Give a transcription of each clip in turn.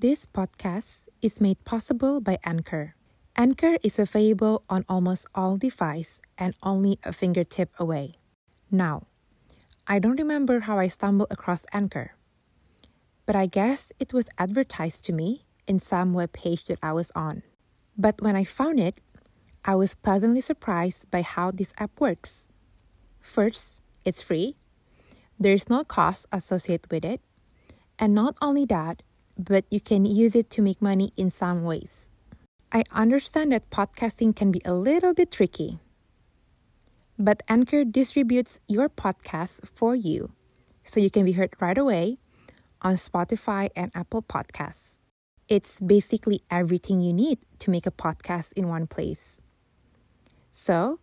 This podcast is made possible by Anchor. Anchor is available on almost all devices and only a fingertip away. Now, I don't remember how I stumbled across Anchor, but I guess it was advertised to me in some web page that I was on. But when I found it, I was pleasantly surprised by how this app works. First, it's free. There's no cost associated with it. And not only that, but you can use it to make money in some ways. I understand that podcasting can be a little bit tricky. But Anchor distributes your podcast for you so you can be heard right away on Spotify and Apple Podcasts. It's basically everything you need to make a podcast in one place. So,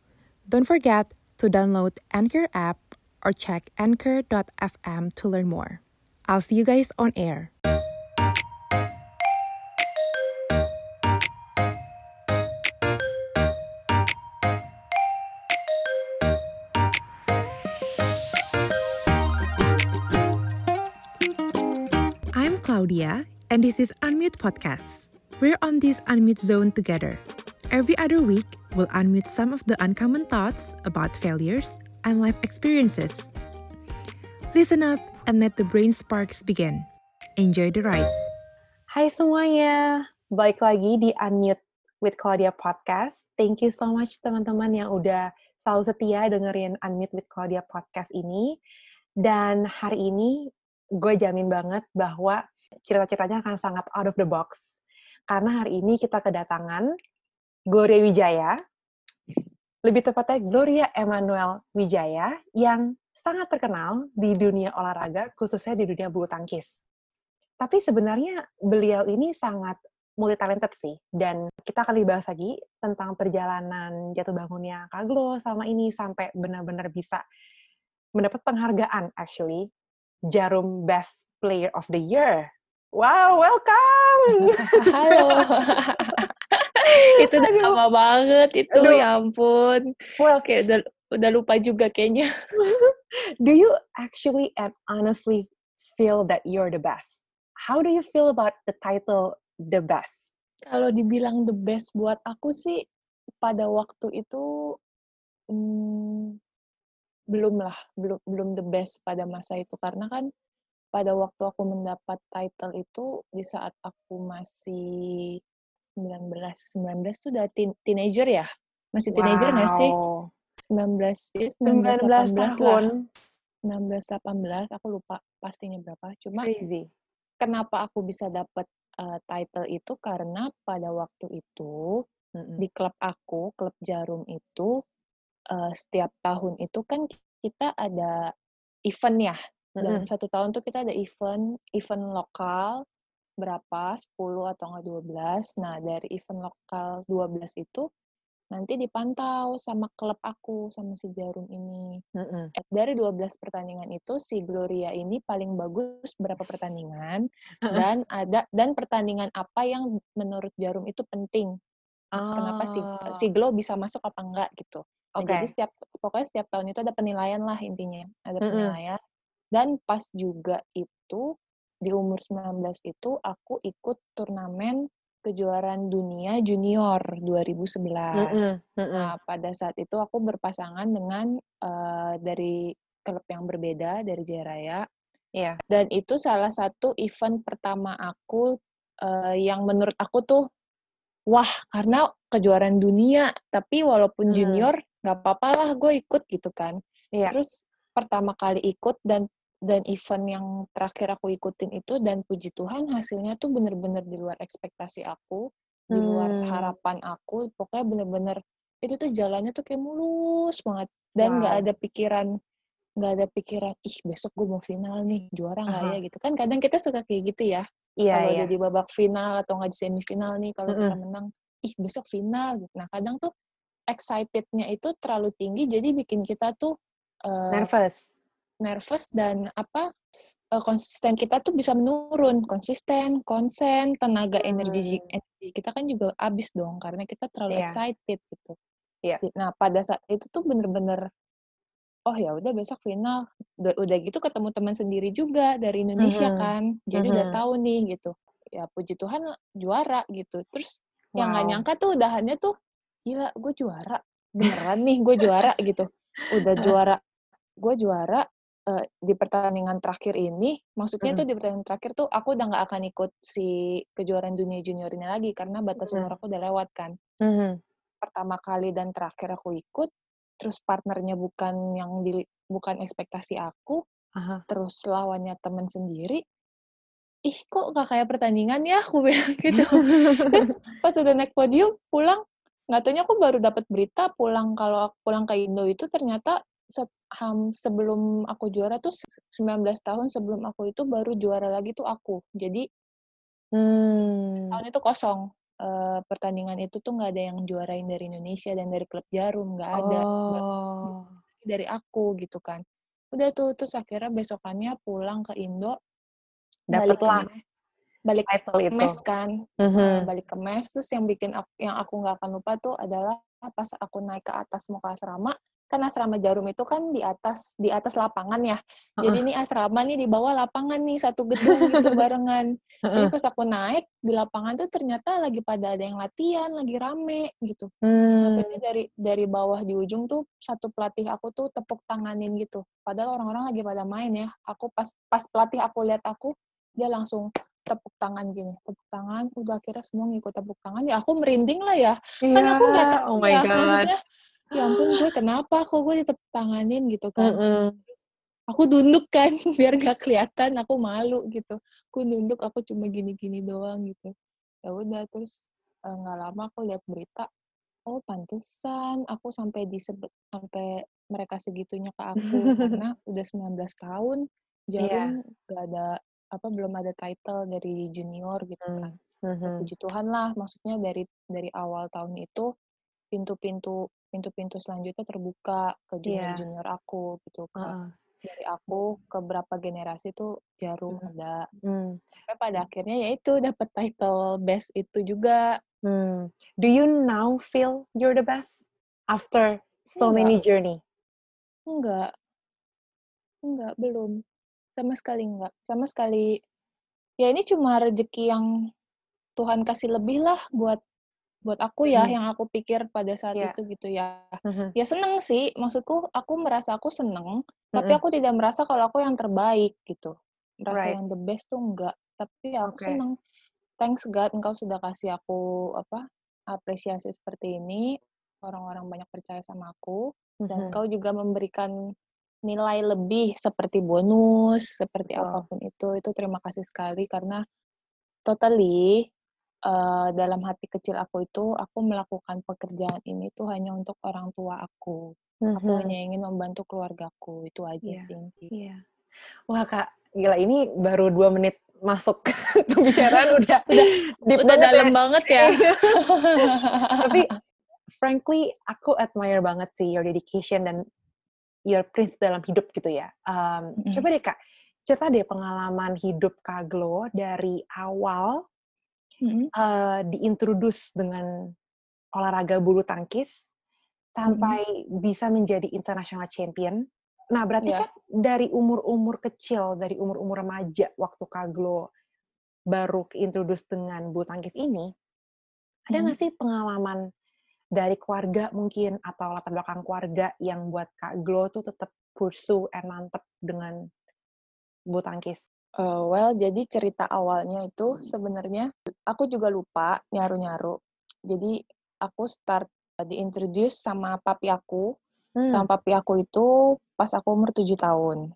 don't forget to download Anchor app or check anchor.fm to learn more. I'll see you guys on air. Claudia, and this is Unmute Podcast. We're on this unmute zone together. Every other week, we'll unmute some of the uncommon thoughts about failures and life experiences. Listen up and let the brain sparks begin. Enjoy the ride. Hai semuanya, balik lagi di Unmute with Claudia Podcast. Thank you so much teman-teman yang udah selalu setia dengerin Unmute with Claudia Podcast ini. Dan hari ini gue jamin banget bahwa cerita-ceritanya akan sangat out of the box. Karena hari ini kita kedatangan Gloria Wijaya, lebih tepatnya Gloria Emmanuel Wijaya, yang sangat terkenal di dunia olahraga, khususnya di dunia bulu tangkis. Tapi sebenarnya beliau ini sangat multi talented sih, dan kita akan dibahas lagi tentang perjalanan jatuh bangunnya Kak Glo sama ini sampai benar-benar bisa mendapat penghargaan actually Jarum Best Player of the Year. Wow, welcome! Halo. itu udah Aduh. lama banget itu, Aduh. ya ampun. Well, Kayak udah, udah lupa juga kayaknya. do you actually and honestly feel that you're the best? How do you feel about the title the best? Kalau dibilang the best buat aku sih, pada waktu itu hmm, belum lah, belum belum the best pada masa itu karena kan pada waktu aku mendapat title itu di saat aku masih 19 19 tuh udah teen, teenager ya? Masih teenager nggak sih? Wow. 19 ya, 19 19 18 lah. tahun. 19 18 aku lupa pastinya berapa. Cuma Crazy. kenapa aku bisa dapat uh, title itu karena pada waktu itu Mm-mm. di klub aku, klub Jarum itu uh, setiap tahun itu kan kita ada event ya. Dalam satu tahun tuh kita ada event, event lokal berapa? 10 atau enggak 12. Nah, dari event lokal 12 itu nanti dipantau sama klub aku, sama si Jarum ini. Mm-mm. Eh, dari 12 pertandingan itu si Gloria ini paling bagus berapa pertandingan dan ada dan pertandingan apa yang menurut Jarum itu penting. Kenapa si Ah, si Glo bisa masuk apa enggak gitu. Nah, Oke. jadi setiap pokoknya setiap tahun itu ada penilaian lah intinya. Ada penilaian. Dan pas juga itu di umur 19 itu aku ikut turnamen kejuaraan dunia junior 2011. Mm-mm. Mm-mm. Nah, pada saat itu aku berpasangan dengan eh, dari klub yang berbeda dari Jaya Raya. Iya. Dan itu salah satu event pertama aku eh, yang menurut aku tuh wah karena kejuaraan dunia. Tapi walaupun Hmm. junior nggak apa-apa lah gue ikut gitu kan. Iya. Terus pertama kali ikut dan dan event yang terakhir aku ikutin itu dan puji Tuhan hasilnya tuh bener-bener di luar ekspektasi aku, di luar Hmm. harapan aku. Pokoknya bener-bener itu tuh jalannya tuh kayak mulus banget dan nggak Wow. ada pikiran nggak ada pikiran ih besok gue mau final nih juara nggak Aha. ya gitu kan kadang kita suka kayak gitu ya Iya, kalau iya. udah di babak final atau nggak di semifinal nih kalau kita Mm-mm. menang ih besok final gitu nah kadang tuh excitednya itu terlalu tinggi jadi bikin kita tuh eh, Nervous. Nervous dan apa eh, konsisten kita tuh bisa menurun konsisten konsen tenaga energi Hmm. energi kita kan juga habis dong karena kita terlalu Iya. excited gitu Iya. nah pada saat itu tuh bener-bener oh ya udah besok final udah, udah gitu ketemu teman sendiri juga dari Indonesia Mhm. kan jadi udah Mhm. tahu nih gitu ya puji Tuhan juara gitu terus yang nggak Wow. nyangka tuh udahannya tuh gila gue juara beneran nih gue juara gitu udah juara gue juara eh, di pertandingan terakhir ini maksudnya Mhm. tuh di pertandingan terakhir tuh aku udah nggak akan ikut si kejuaraan dunia junior ini lagi karena batas umur aku udah lewat kan. Pertama kali dan terakhir aku ikut terus partnernya bukan yang di bukan ekspektasi aku Aha. terus lawannya temen sendiri ih kok gak kayak pertandingan ya? aku bilang gitu. Terus pas udah naik podium pulang nggak taunya aku baru dapat berita pulang kalau aku pulang ke Indo itu ternyata se- ham- sebelum aku juara tuh se- 19 tahun sebelum aku itu baru juara lagi tuh aku jadi Hmm. tahun itu kosong Eh, pertandingan itu tuh nggak ada yang juarain dari Indonesia dan dari klub Jarum nggak ada Oh. dari aku gitu kan udah tuh terus akhirnya besokannya pulang ke Indo balik ke mes balik title ke itu. mes kan Mhm. Eh, balik ke mes terus yang bikin aku, yang aku nggak akan lupa tuh adalah pas aku naik ke atas muka asrama kan asrama Jarum itu kan di atas di atas lapangan ya jadi ini asrama nih di bawah lapangan nih satu gedung gitu barengan jadi Heeh. pas aku naik di lapangan tuh ternyata lagi pada ada yang latihan lagi rame gitu Hmm. Dari dari bawah di ujung tuh satu pelatih aku tuh tepuk tanganin gitu. Padahal orang-orang lagi pada main ya. Aku pas pas pelatih aku lihat aku, dia langsung tepuk tangan gini, tepuk tangan. Udah akhirnya semua ngikut tepuk tangan. Ya aku merinding lah ya. Kan aku nggak Iya, tahu oh my ya. god. Maksudnya, ya ampun gue kenapa kok gue ditepuk tanganin gitu kan. Mm-mm. Aku nunduk kan biar nggak kelihatan. Aku malu gitu. Aku nunduk aku cuma gini-gini doang gitu. Ya udah terus eh, nggak lama aku lihat berita oh pantesan aku sampai disebut sampai mereka segitunya ke aku karena udah 19 tahun Iya. jarum gak ada apa belum ada title dari junior gitu kan Ya, Mhm. puji Tuhan lah maksudnya dari dari awal tahun itu pintu-pintu pintu-pintu selanjutnya terbuka ke junior Iya. junior aku gitu ke Heeh. dari aku ke berapa generasi tuh jarum Mhm. ada Hmm. sampai pada akhirnya ya itu dapat title best itu juga Hmm. Do you now feel you're the best after so Enggak. many journey? enggak Enggak, belum. Sama sekali enggak. Sama sekali, ya ini cuma rezeki yang Tuhan kasih lebih lah buat buat aku ya, Mhm. yang aku pikir pada saat Iya. itu gitu ya. Mhm. Ya seneng sih, maksudku aku merasa aku seneng, tapi Mhm. aku tidak merasa kalau aku yang terbaik gitu. Merasa Right. yang the best tuh enggak. Tapi ya aku Oke. seneng. Thanks God, engkau sudah kasih aku apa apresiasi seperti ini. Orang-orang banyak percaya sama aku dan Mhm. engkau juga memberikan nilai lebih seperti bonus, seperti Betul. apa pun itu. Itu terima kasih sekali karena totally eh, dalam hati kecil aku itu aku melakukan pekerjaan ini tuh hanya untuk orang tua aku. Aku Mhm. hanya ingin membantu keluargaku itu aja Iya. sih. Iya. Wah kak, gila ini baru dua menit masuk pembicaraan udah Udah deep Udah banget dalam ya. banget ya. Tapi frankly aku admire banget sih your dedication dan your prinsip dalam hidup gitu ya. Um, Mm-mm. Coba deh kak, cerita deh pengalaman hidup Kak Glo dari awal Mm-mm. eh, diintroduce dengan olahraga bulu tangkis sampai bisa menjadi international champion. Nah, berarti Iya. kan dari umur-umur kecil, dari umur-umur remaja waktu Kak Glo baru keintroduce dengan bulu tangkis ini, ada nggak sih pengalaman dari keluarga mungkin atau latar belakang keluarga yang buat Kak Glo tuh tetap pursue and mantep dengan bulu tangkis? Eh, well, jadi cerita awalnya itu sebenarnya aku juga lupa nyaru-nyaru. Jadi aku start uh, diintroduce sama papi aku. Hmm. Sama papi aku itu pas aku umur 7 tahun.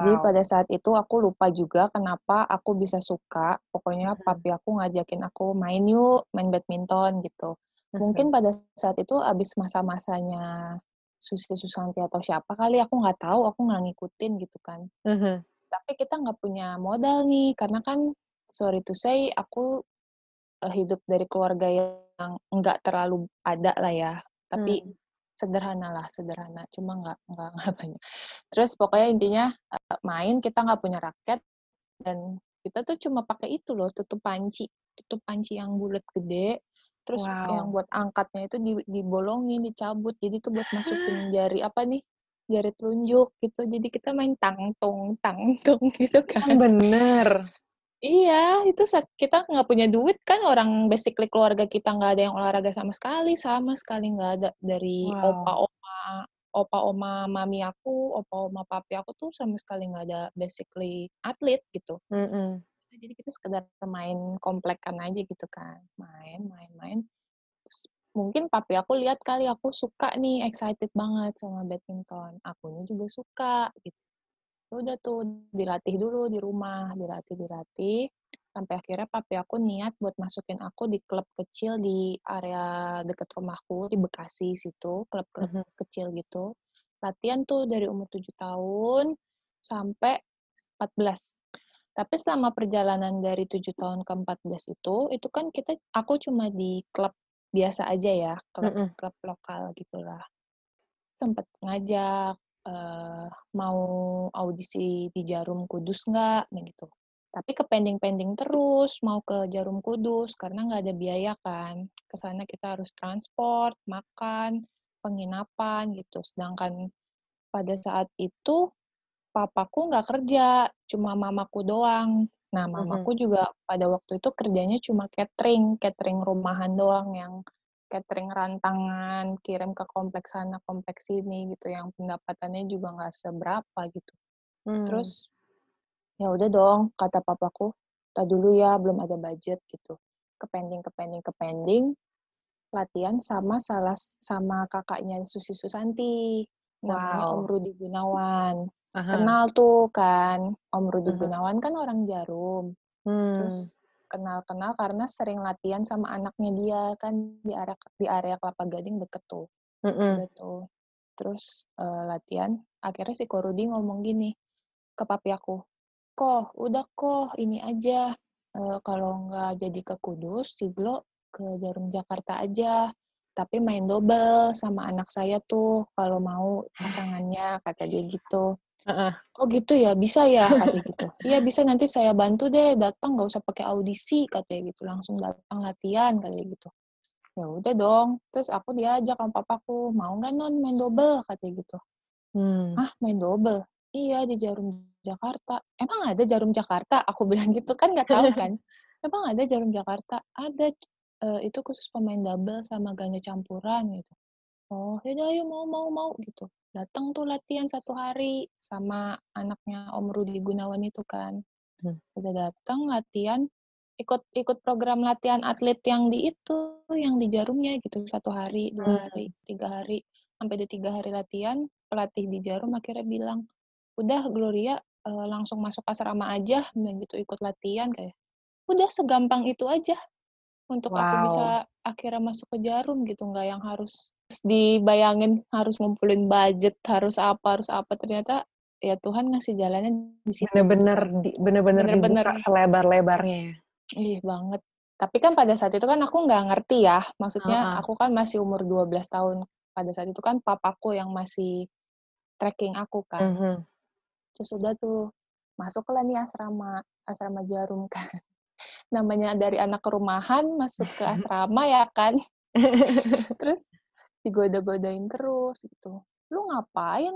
Jadi Wow. pada saat itu aku lupa juga kenapa aku bisa suka. Pokoknya Mhm. papi aku ngajakin aku main yuk, main badminton gitu. Mungkin pada saat itu abis masa-masanya Susi Susanti atau siapa kali, aku nggak tahu, aku nggak ngikutin gitu kan Mhm. Tapi kita nggak punya modal nih karena kan sorry to say aku eh, hidup dari keluarga yang nggak terlalu ada lah ya. Tapi Hmm. sederhana lah sederhana. Cuma nggak nggak nggak banyak. Terus pokoknya intinya eh, main kita nggak punya raket dan kita tuh cuma pakai itu loh tutup panci. Tutup panci yang bulat gede terus yang Wow. buat angkatnya itu di, dibolongin dicabut. Jadi tuh buat masukin jari apa nih jari telunjuk gitu jadi kita main tangtung tangtung gitu Kan kan bener. Iya, itu kita nggak punya duit kan orang basically keluarga kita nggak ada yang olahraga sama sekali, sama sekali nggak ada dari Wow. opa-oma opa oma mami aku, opa oma papi aku tuh sama sekali nggak ada basically atlet gitu. Mhm. Jadi kita sekedar main komplekan aja gitu kan, main main main. Mungkin papi aku lihat kali aku suka nih, excited banget sama badminton, akunya juga suka gitu. Udah tuh dilatih dulu di rumah, dilatih dilatih, sampai akhirnya papi aku niat buat masukin aku di klub kecil di area deket rumahku, di Bekasi situ, klub-klub Mhm. kecil gitu. Latihan tuh dari umur 7 tahun sampai 14. Tapi selama perjalanan dari 7 tahun ke 14 itu, itu kan kita aku cuma di klub biasa aja ya, klub Mhm. klub lokal gitulah. Sempet ngajak, eee, mau audisi di Jarum Kudus nggak, gitu. Tapi ke-pending-pending terus mau ke Jarum Kudus karena nggak ada biaya kan. Ke sana kita harus transport, makan, penginapan gitu. Sedangkan pada saat itu papaku nggak kerja, cuma mamaku doang. Nah, mamaku juga pada waktu itu kerjanya cuma catering, catering rumahan doang yang catering rantangan, kirim ke kompleks sana, kompleks sini gitu, yang pendapatannya juga nggak seberapa gitu. Mmm. Terus, ya udah dong, kata papaku, "Entar dulu ya, belum ada budget," gitu. Ke-pending ke-pending ke-pending, latihan sama salah sama kakaknya Susi Susanti, namanya Om. Rudi Gunawan. Ah hah. Kenal tuh kan, Om Rudi. Gunawan kan orang Jarum. Mmm. Terus kenal-kenal karena sering latihan sama anaknya dia, kan di area di area Kelapa Gading deket tuh. Mhm. Udah tuh. Terus, eee, latihan, akhirnya si Ko Rudi ngomong gini ke papi aku, "Ko, udah Ko, ini aja, eee, kalau nggak jadi ke Kudus, Siglo ke Jarum Jakarta aja, tapi main double sama anak saya tuh kalau mau pasangannya," kata dia gitu. Heeh. "Oh gitu ya, bisa ya?" Katanya gitu. "Iya bisa, nanti saya bantu deh, datang nggak usah pakai audisi," katanya gitu, "langsung datang latihan," katanya gitu. Ya udah dong, terus aku diajak sama papaku, "Mau nggak Non main double?" Katanya gitu. Mmm. "Hah, main double?" "Iya, di Jarum Jakarta." "Emang ada Jarum Jakarta?" Aku bilang gitu, kan nggak tahu kan. "Emang ada Jarum Jakarta?" "Ada, eee, itu khusus pemain double sama ganda campuran," gitu. "Oh, ya udah ayo, mau mau mau," gitu. Datang tuh latihan 1 hari sama anaknya Om Rudi Gunawan itu kan. Hmm. Udah datang latihan, ikut ikut program latihan atlet yang di itu, yang di Jarumnya gitu, 1 hari, 2 hari, Mmm. 3 hari. Sampai di 3 hari latihan, pelatih di Jarum akhirnya bilang, "Udah Gloria, eee, langsung masuk asrama aja," gitu, "ikut latihan," kayak. Udah segampang itu aja untuk aku Wow. bisa akhirnya masuk ke Jarum gitu, nggak yang harus dibayangin harus ngumpulin budget, harus apa harus apa, ternyata ya Tuhan ngasih jalannya di situ gitu Bener-bener di bener-bener Bener-bener dibuka selebar-lebarnya ya? Ih, banget. Tapi kan pada saat itu kan aku nggak ngerti ya, maksudnya Heeh. aku kan masih umur 12 tahun. Pada saat itu kan papaku yang masih tracking aku kan. Mhm. Terus udah tuh, masuklah nih asrama, asrama Jarum kan. Namanya dari anak rumahan masuk ke asrama ya kan. Terus digoda-godain terus gitu, "Lu ngapain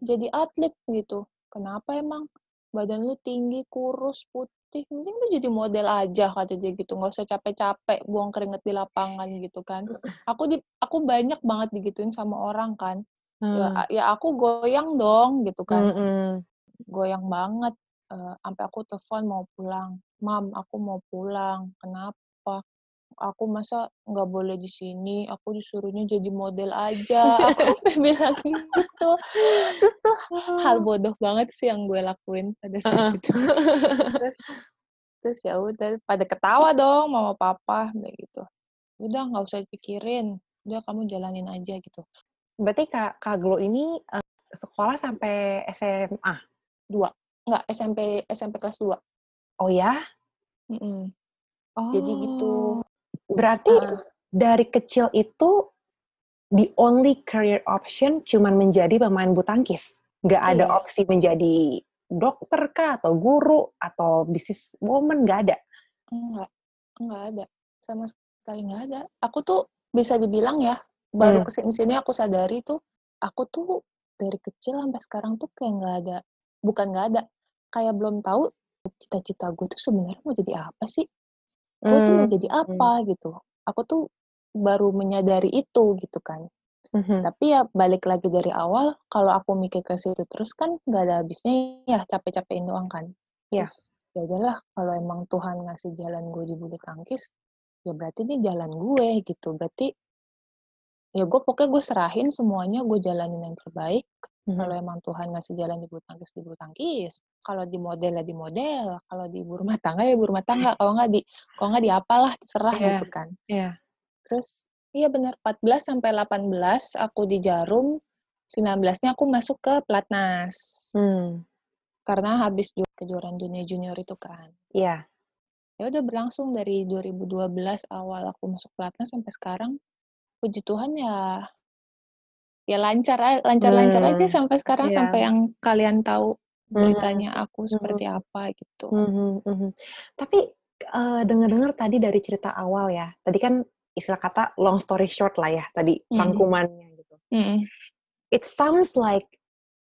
jadi atlet?" gitu. "Kenapa emang? Badan lu tinggi, kurus, putih, mending lu jadi model aja," kata dia gitu, "nggak usah capek-capek buang keringat di lapangan," gitu kan. Aku di aku banyak banget digituin sama orang kan. Ya Mmm. a ya aku goyang dong gitu kan. Mhm. Goyang banget, eee, sampai aku telepon mau pulang, "Mam, aku mau pulang." "Kenapa?" "Aku masa nggak boleh di sini, aku disuruhnya jadi model aja," aku sampai bilang gitu. Terus tuh hal Oh. bodoh banget sih yang gue lakuin pada saat itu. Terus terus ya udah, pada ketawa dong mama papa, gitu. "Udah nggak usah dipikirin, udah kamu jalanin aja," gitu. Berarti Kak Kak Glo ini, eee, sekolah sampai SMA? 2, enggak, SMP SMP kelas 2. Oh ya? Mhm. Jadi gitu. Oh, berarti Heeh. dari kecil itu, the only career option cuman menjadi pemain bulu tangkis? Nggak ada Iya. opsi menjadi dokter kah, atau guru, atau business woman, nggak ada? Enggak, enggak ada, sama sekali nggak ada. Aku tuh bisa dibilang ya, baru Mmm. ke sini-sini aku sadari tuh, aku tuh dari kecil sampai sekarang tuh kayak nggak ada bukan nggak ada, kayak belum tahu cita-cita gue tuh sebenarnya mau jadi apa sih? Gue tuh mau Mmm, jadi apa gitu. Aku tuh baru menyadari itu gitu kan. Mhm. Tapi ya balik lagi dari awal, kalau aku mikir ke situ terus kan nggak ada habisnya ya, capek-capekin doang kan. Iya. Ya udahlah kalau emang Tuhan ngasih jalan gue di bulu tangkis, ya berarti ini jalan gue gitu. Berarti ya gue pokoknya gue serahin semuanya, gue jalanin yang terbaik. Kalau Mhm. emang Tuhan ngasih jalan di bulu tangkis, di bulu tangkis. Kalau di model ya di model, kalau di ibu rumah tangga ya ibu rumah tangga, kalau nggak di kalau nggak di apalah, terserah Iya, gitu kan. iya. Terus iya bener 14 sampai 18 aku di Jarum, 19-nya aku masuk ke Platnas. Mmm. Karena habis ju kejuaraan dunia junior itu kan. Iya. Ya udah berlangsung dari 2012 awal aku masuk Platnas sampai sekarang, puji Tuhan ya ya lancar lancar-lancar aja Mmm, sampai sekarang, iya. sampai yang kalian tahu Mhm, beritanya aku mhm. seperti apa gitu. Mhm mhm. Tapi, eee, dengar-dengar tadi dari cerita awal ya, tadi kan istilah kata long story short lah ya tadi Mhm. rangkumannya gitu. Mhm. It sounds like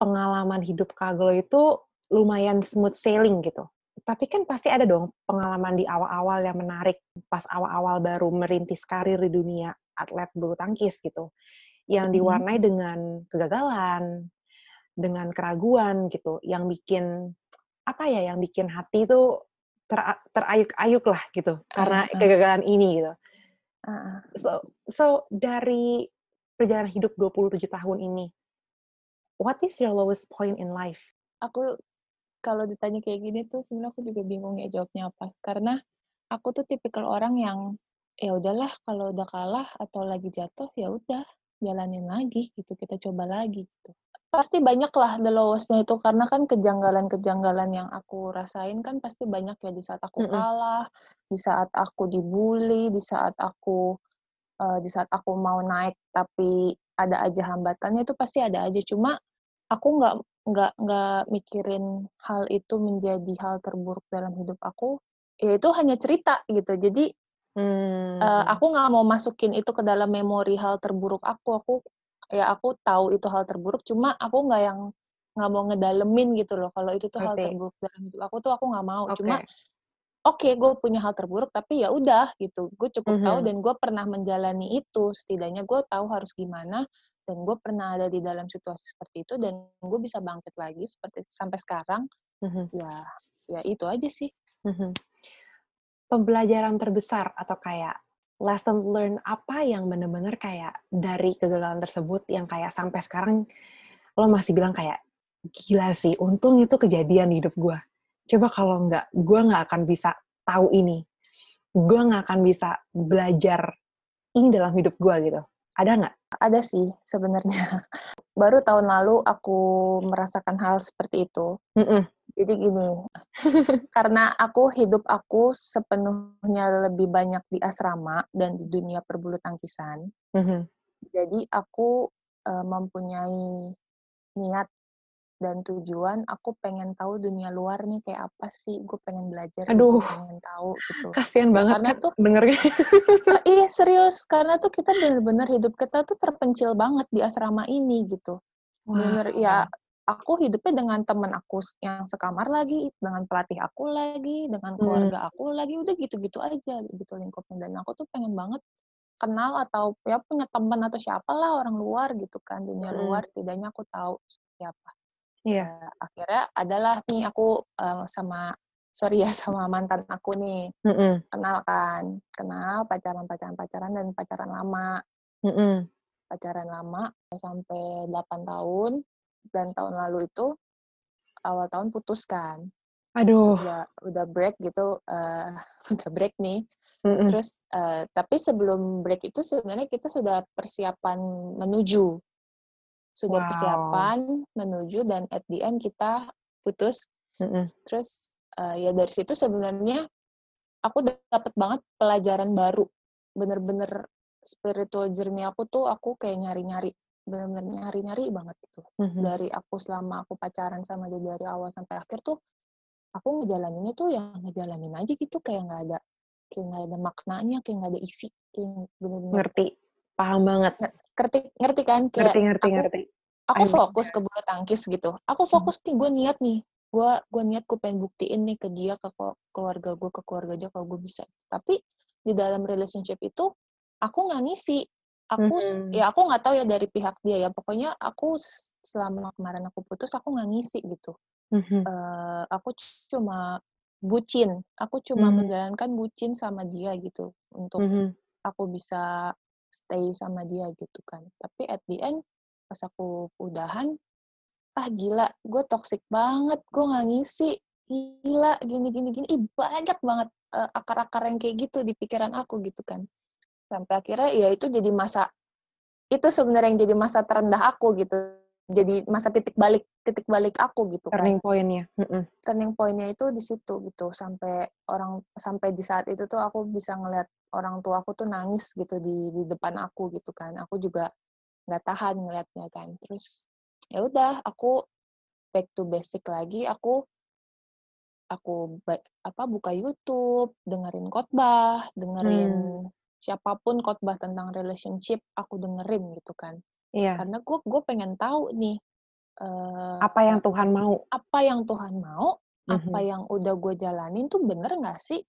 pengalaman hidup Kak Glo itu lumayan smooth sailing gitu. Tapi kan pasti ada dong pengalaman di awal-awal yang menarik, pas awal-awal baru merintis karir di dunia atlet bulu tangkis gitu, yang Mhm. diwarnai dengan kegagalan, dengan keraguan gitu, yang bikin, apa ya, yang bikin hati itu tera terayuk-ayuk lah gitu, karena heeh. kegagalan ini gitu. Heeh. So so dari perjalanan hidup 27 tahun ini, what is your lowest point in life? Aku kalau ditanya kayak gini tuh sebenarnya aku juga bingung ya jawabnya apa. Karena aku tuh tipikal orang yang, ya udahlah kalau udah kalah atau lagi jatuh, ya udah jalanin lagi gitu, kita coba lagi gitu. Pasti banyak lah the lowest-nya itu, karena kan kejanggalan-kejanggalan yang aku rasain kan pasti banyak ya di saat aku kalah, di saat aku dibully, di saat aku, eee, di saat aku mau naik tapi ada aja hambatannya, itu pasti ada aja. Cuma aku nggak nggak nggak mikirin hal itu menjadi hal terburuk dalam hidup aku, ya itu hanya cerita gitu. Jadi, eee, Mmm. aku nggak mau masukin itu ke dalam memori hal terburuk aku. Aku ya aku tahu itu hal terburuk, cuma aku nggak yang nggak mau ngedalemin gitu loh, kalau itu tuh hal Ngerti. terburuk dalam hidup aku tuh aku nggak mau. Cuma, Oke. oke gue punya hal terburuk, tapi ya udah gitu, gue cukup tahu Mhm. dan gue pernah menjalani itu. Setidaknya gue tahu harus gimana, dan gue pernah ada di dalam situasi seperti itu, dan gue bisa bangkit lagi seperti sampai sekarang, Mhm. ya ya itu aja sih. Mhm. Pembelajaran terbesar atau kayak lesson learned apa yang bener-bener kayak dari kegagalan tersebut yang kayak sampai sekarang lo masih bilang kayak, "Gila sih, untung itu kejadian di hidup gua. Coba kalau nggak, gua nggak akan bisa tahu ini. Gua nggak akan bisa belajar ini dalam hidup gua," gitu. Ada nggak? Ada sih sebenarnya. Baru tahun lalu aku merasakan hal seperti itu. Mhm. Jadi gini, karena aku hidup aku sepenuhnya lebih banyak di asrama dan di dunia perbulu tangkisan. Mhm. Jadi aku, eee, mempunyai niat dan tujuan, aku pengen tahu dunia luar nih kayak apa sih, gue pengen belajar Aduh. gue pengen tahu gitu. Kasian Ya banget karena kan tuh dengernya. Eee, iya serius, karena tuh kita bener-bener hidup kita tuh terpencil banget di asrama ini gitu. Bener-bener ya Wow. Aku hidupnya dengan temen aku yang sekamar lagi, dengan pelatih aku lagi, dengan Mmm. keluarga aku lagi, udah gitu-gitu aja gitu lingkupnya. Dan aku tuh pengen banget kenal atau ya punya temen atau siapalah orang luar gitu kan, dunia Mhm. luar, setidaknya aku tahu seperti apa. Iya. Eee, akhirnya adalah nih aku, eee, sama sorry ya, sama mantan aku nih, Mhm. kenal kan, kenal, pacaran pacaran pacaran, dan pacaran lama. Mhm. Pacaran lama sampai 8 tahun, dan tahun lalu itu, awal tahun putus kan. Terus Aduh. udah udah break gitu, eee, udah break nih, Mhm. terus, eee, tapi sebelum break itu sebenarnya kita sudah persiapan menuju. Sudah Wow. persiapan menuju dan at the end kita putus. Mhm. Terus, eee, ya dari situ sebenarnya aku dapet banget pelajaran baru. Bener-bener spiritual journey aku tuh aku kayak nyari-nyari, bener-bener nyari-nyari banget gitu. Mhm. Dari aku selama aku pacaran sama dia dari awal sampai akhir tuh, aku ngejalaninnya tuh ya ngejalanin aja gitu, kayak nggak ada kayak nggak ada maknanya, kayak nggak ada isi, kayak bener-bener Ngerti, paham banget. nge kerti ngerti kan? Ngerti Kayak ngerti aku ngerti. aku I'm fokus ke bulu tangkis gitu, aku Mhm. fokus nih, gue niat nih, gue gue niat gue pengen buktiin nih ke dia ke keluarga gue ke keluarga dia kalau gue bisa tapi di dalam relationship itu aku nggak ngisi aku Mhm. ya aku nggak tahu ya dari pihak dia ya pokoknya aku selama kemarin aku putus aku nggak ngisi gitu Mhm. Eh, aku cuma bucin aku cuma Mhm. menjalankan bucin sama dia gitu untuk Mhm. aku bisa stay sama dia gitu kan tapi at the end pas aku udahan ah gila gue toxic banget gue nggak ngisi gila gini gini gini ih banyak banget eh, akar-akar yang kayak gitu di pikiran aku gitu kan sampai akhirnya ya itu jadi masa itu sebenarnya yang jadi masa terendah aku gitu. Jadi masa titik balik titik balik aku gitu kan. Turning point-nya. Mhm. turning point-nya itu di situ gitu. Sampai orang sampai di saat itu tuh aku bisa ngeliat orang tua aku tuh nangis gitu di di depan aku gitu kan. Aku juga nggak tahan ngeliatnya kan. Terus ya udah aku back to basic lagi. Aku aku apa buka YouTube dengerin khotbah dengerin siapa pun khotbah tentang relationship aku dengerin gitu kan Iya. karena gue gue pengen tahu nih eh, Apa yang Tuhan mau? apa yang Tuhan mau, apa Mhm. yang udah gue jalanin tuh bener nggak sih?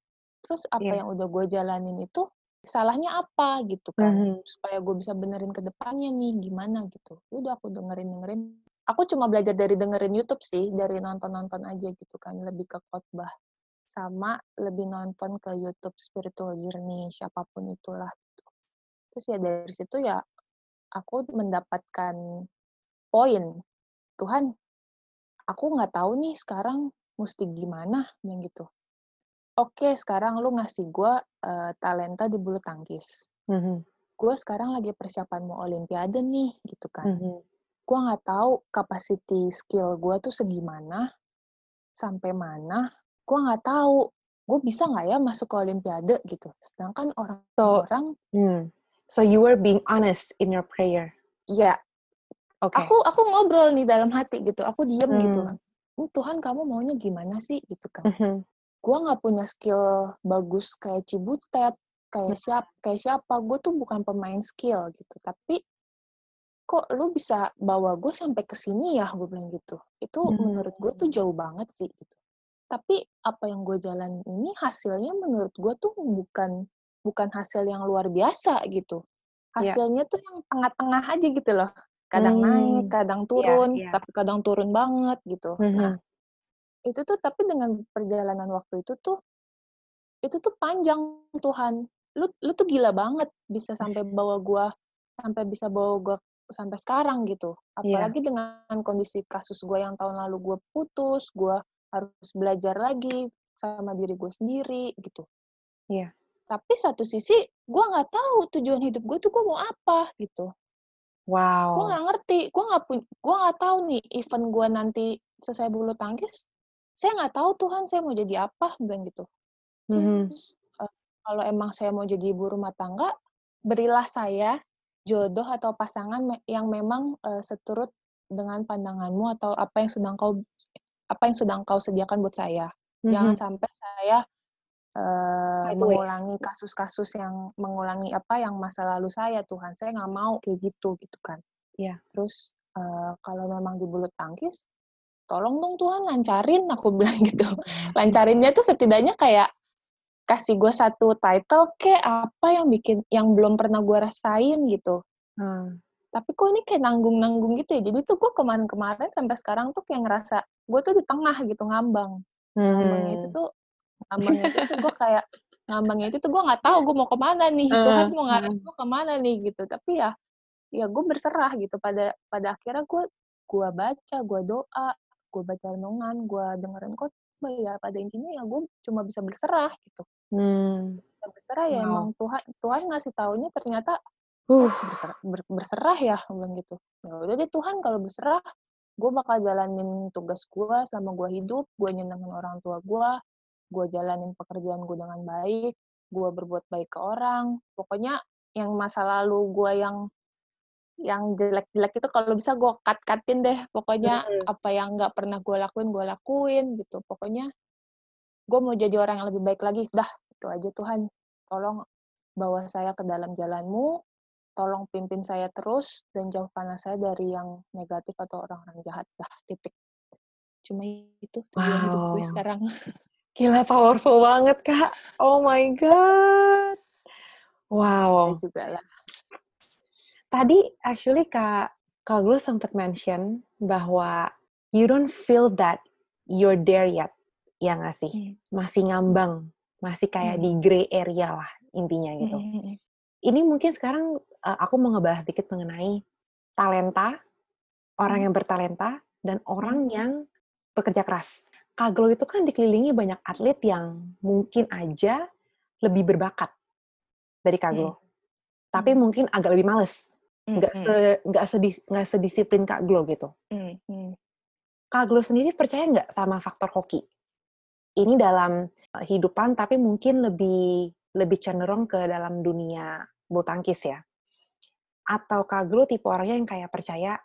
Terus apa Iya. yang udah gue jalanin itu salahnya apa gitu kan? Mhm. Supaya gue bisa benerin ke depannya nih gimana gitu. Ya Udah aku dengerin dengerin. Aku cuma belajar dari dengerin YouTube sih, dari nonton-nonton aja gitu kan, lebih ke khotbah sama lebih nonton ke YouTube spiritual journey siapa pun itulah. Terus ya dari situ ya aku mendapatkan poin Tuhan aku nggak tahu nih sekarang mesti gimana yang gitu. Oke, sekarang lu ngasih gue talenta di bulu tangkis. Mhm. Gue sekarang lagi persiapan mau olimpiade nih, gitu kan. Mhm. Gue nggak tahu capacity skill gue tuh segimana, sampai mana. Gue nggak tahu. Gue bisa nggak ya masuk ke olimpiade gitu. Sedangkan So, orang-orang, hmm. So you were being honest in your prayer. ya Oke. aku aku ngobrol nih dalam hati gitu. Aku diem gitu. Hmm. "Hmm, Tuhan kamu maunya gimana sih gitu kan. Mhm. gue nggak punya skill bagus kayak Cibutet, kayak siap kayak siapa. Gue tuh bukan pemain skill gitu. Tapi kok lu bisa bawa gue sampai ke sini ya, gue bilang gitu. Itu menurut gue tuh jauh banget sih gitu. Tapi apa yang gue jalan ini hasilnya menurut gue tuh bukan bukan hasil yang luar biasa gitu. Iya. Hasilnya tuh yang tengah-tengah aja gitu loh. Kadang naik, Hmm. kadang Iya, turun, iya. tapi kadang turun banget gitu. Nah, Mhm. itu tuh tapi dengan perjalanan waktu itu tuh itu tuh panjang Tuhan lu lu tuh gila banget bisa sampai bawa gua sampai bisa bawa gua sampai sekarang gitu Iya. apalagi dengan kondisi kasus gua yang tahun lalu gua putus gua harus belajar lagi sama diri gue sendiri gitu Iya. tapi satu sisi gua nggak tahu tujuan hidup gue tuh gua mau apa gitu gue Wow. nggak ngerti gue nggak pun gue nggak tahu nih event gue nanti selesai bulu tangkis saya nggak tahu Tuhan saya mau jadi apa bilang gitu Mhm. terus eh, kalau emang saya mau jadi ibu rumah tangga berilah saya jodoh atau pasangan yang memang eh, seturut dengan pandanganmu atau apa yang sudah kau apa yang sudah kau sediakan buat saya jangan Mhm. sampai saya Sideways. mengulangi kasus-kasus yang mengulangi apa yang masa lalu saya Tuhan saya nggak mau kayak gitu gitu kan Iya. terus eh, kalau memang di bulu tangkis tolong dong Tuhan lancarin aku bilang gitu lancarinnya tuh setidaknya kayak kasih gue satu title kayak apa yang bikin yang belum pernah gue rasain gitu Hmm. Tapi kok ini kayak nanggung-nanggung gitu ya jadi tuh gue kemarin-kemarin sampai sekarang tuh kayak ngerasa gue tuh di tengah gitu ngambang ngambangnya itu Hmm. tuh ngambangnya itu tuh gue kayak ngambangnya itu tuh gue nggak tahu gue mau ke mana nih Eh, Tuhan mau ngarahin hmm. gue ke mana nih gitu tapi ya ya gue berserah gitu pada pada akhirnya gue gue baca gue doa gue baca renungan gue dengerin khotbah ya pada intinya ya gue cuma bisa berserah gitu Hmm. Bisa berserah ya Wow. emang Tuhan Tuhan ngasih taunya ternyata Uh. berserah, ber- berserah ya bilang gitu. Ya udah deh Tuhan kalau berserah gue bakal jalanin tugas gue selama gue hidup gue nyenengin orang tua gue gue jalanin pekerjaan gue dengan baik gue berbuat baik ke orang. Pokoknya yang masa lalu gue yang yang jelek-jelek itu kalau bisa gue cut-cutin deh. Pokoknya Hmm. apa yang nggak pernah gue lakuin gue lakuin gitu. Pokoknya gue mau jadi orang yang lebih baik lagi. Dah itu aja Tuhan. Tolong bawa saya ke dalam jalanmu tolong pimpin saya terus dan jauhkanlah saya dari yang negatif atau orang-orang jahat dah titik cuma itu tujuan hidup gue Wow. sekarang Gila powerful banget, Kak. Oh my god. ya Wow. juga lah Tadi actually Kak Kak Glo sempat mention bahwa you don't feel that you're there yet. Ya nggak sih? Hmm. Masih ngambang, masih kayak Hmm. di gray area lah intinya gitu. Mm-mm. Ini mungkin sekarang uh, aku mau ngebahas sedikit mengenai talenta, orang Hmm. yang bertalenta, dan orang yang bekerja keras. Kak Glo itu kan dikelilingi banyak atlet yang mungkin aja lebih berbakat dari Kak Glo. Tapi Hmm. mungkin agak lebih males. Nggak, Mm-mm. se, nggak, sedis, nggak sedisiplin Kak Glo gitu. Mm-mm. Kak Glo sendiri percaya nggak sama faktor hoki? Ini dalam uh, hidupan tapi mungkin lebih lebih cenderung ke dalam dunia bulu tangkis ya. Atau Kak Glo tipe orangnya yang kayak percaya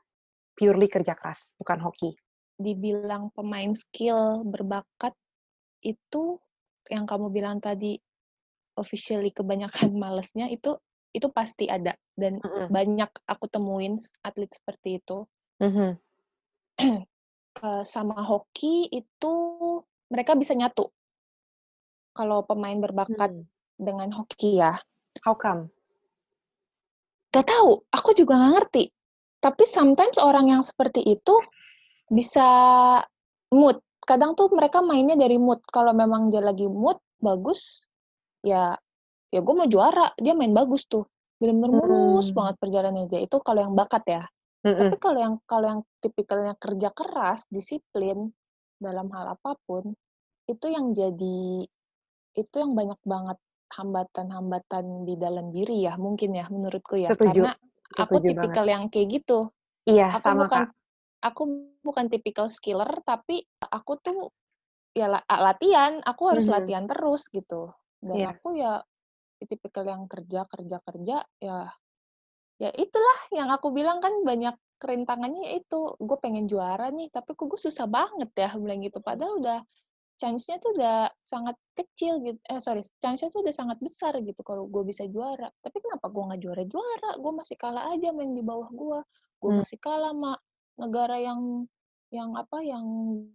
purely kerja keras, bukan hoki. dibilang pemain skill berbakat itu yang kamu bilang tadi officially kebanyakan malesnya itu itu pasti ada dan Mm-mm. banyak aku temuin atlet seperti itu Mhm. Ke- sama hoki itu mereka bisa nyatu kalau pemain berbakat Hmm. dengan hoki ya How come? Gak tahu aku juga nggak ngerti. Tapi sometimes orang yang seperti itu bisa mood. Kadang tuh mereka mainnya dari mood. Kalau memang dia lagi mood bagus ya ya gue mau juara. Dia main bagus tuh. Bener-bener mulus Hmm. banget perjalanannya dia. Itu kalau yang bakat ya. Mm-mm. tapi kalau yang kalau yang tipikalnya kerja keras disiplin dalam hal apa pun itu yang jadi itu yang banyak banget hambatan-hambatan di dalam diri ya mungkin ya menurutku ya Setuju. karena aku Setuju tipikal yang kayak gitu Iya, aku sama bukan Kak. aku bukan tipikal skiller tapi aku tuh ya la- latihan aku harus Mhm. latihan terus gitu dan Iya. aku ya tipikal yang kerja kerja kerja ya ya itulah yang aku bilang kan banyak kerintangannya ya itu gue pengen juara nih tapi kok gue susah banget ya bilang gitu padahal udah chance-nya tuh udah sangat kecil gitu eh sorry chance-nya tuh udah sangat besar gitu kalau gue bisa juara tapi kenapa gue nggak juara juara gue masih kalah aja main di bawah gue gue Hmm. masih kalah sama negara yang yang apa yang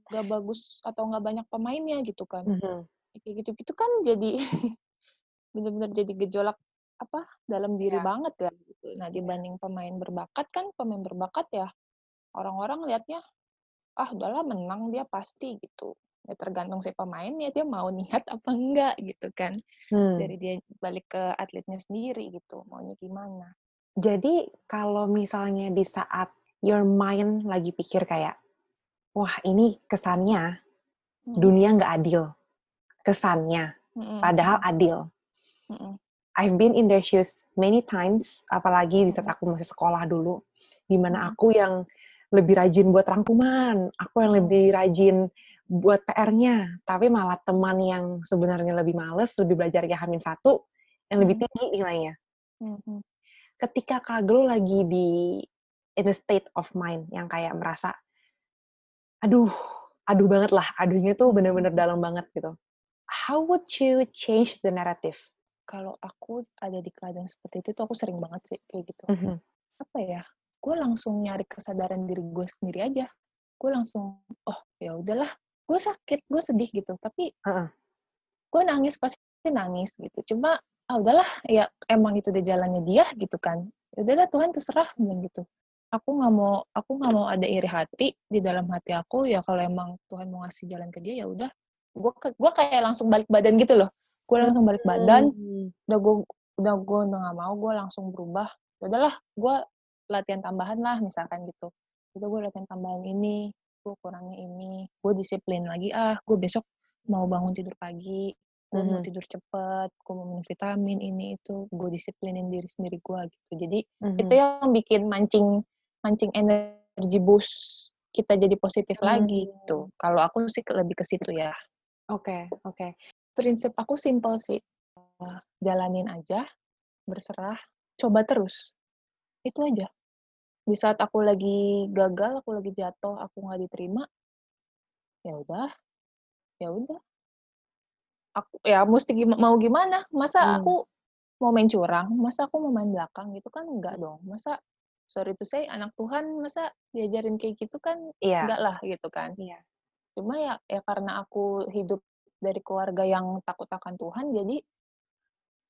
gak bagus atau nggak banyak pemainnya gitu kan Mhm. kayak gitu gitu kan jadi bener-bener jadi gejolak apa dalam diri Iya. banget ya gitu. Nah dibanding pemain berbakat kan pemain berbakat ya orang-orang lihatnya ah udahlah menang dia pasti gitu. Ya tergantung si pemainnya dia mau niat apa enggak gitu kan. Hmm. Dari dia balik ke atletnya sendiri gitu maunya gimana. Jadi kalau misalnya di saat your mind lagi pikir kayak, wah ini kesannya Mm, dunia nggak adil, kesannya, mm, padahal adil. mm, mm, I've been in their shoes many times, apalagi di saat Mm. aku masih sekolah dulu, di mana Mm. aku yang lebih rajin buat rangkuman, aku yang lebih rajin buat PR-nya, tapi malah teman yang sebenarnya lebih males, lebih belajar ya Hamin satu, yang lebih Mm. tinggi nilainya. mm, mm. Ketika lagi di in a state of mind yang kayak merasa, aduh, aduh banget lah, aduhnya tuh bener-bener dalam banget gitu. How would you change the narrative? Kalau aku ada di keadaan seperti itu tuh aku sering banget sih kayak gitu. Mhm. apa ya gue langsung nyari kesadaran diri gue sendiri aja gue langsung oh ya udahlah gue sakit gue sedih gitu tapi Heeh. gue nangis pasti nangis gitu. Cuma ah udahlah ya emang itu udah jalannya dia gitu kan. Ya udahlah Tuhan terserah gitu. Aku nggak mau aku nggak mau ada iri hati di dalam hati aku ya kalau emang Tuhan mau ngasih jalan ke dia ya udah. Gue gue kayak langsung balik badan gitu loh. Gue langsung balik badan Hmm. udah gue udah gue udah gak mau gue langsung berubah. Ya udahlah gue latihan tambahan lah misalkan gitu. Udah gue latihan tambahan ini gue kurangnya ini gue disiplin lagi ah gue besok mau bangun tidur pagi gue mau Mhm. tidur cepet gue mau minum vitamin ini itu gue disiplinin diri sendiri gue gitu jadi Mhm. itu yang bikin mancing mancing energi boost kita jadi positif lagi Hmm. gitu kalau aku sih lebih ke situ ya Oke, oke. prinsip aku simpel sih Eh, jalanin aja berserah coba terus itu aja di saat aku lagi gagal aku lagi jatuh aku nggak diterima ya udah ya udah aku ya mesti mau gimana masa Hmm. aku mau main curang masa aku mau main belakang gitu kan enggak dong masa sorry to say anak Tuhan masa diajarin kayak gitu kan Iya, enggak lah gitu kan iya. Cuma ya ya karena aku hidup dari keluarga yang takut akan Tuhan, jadi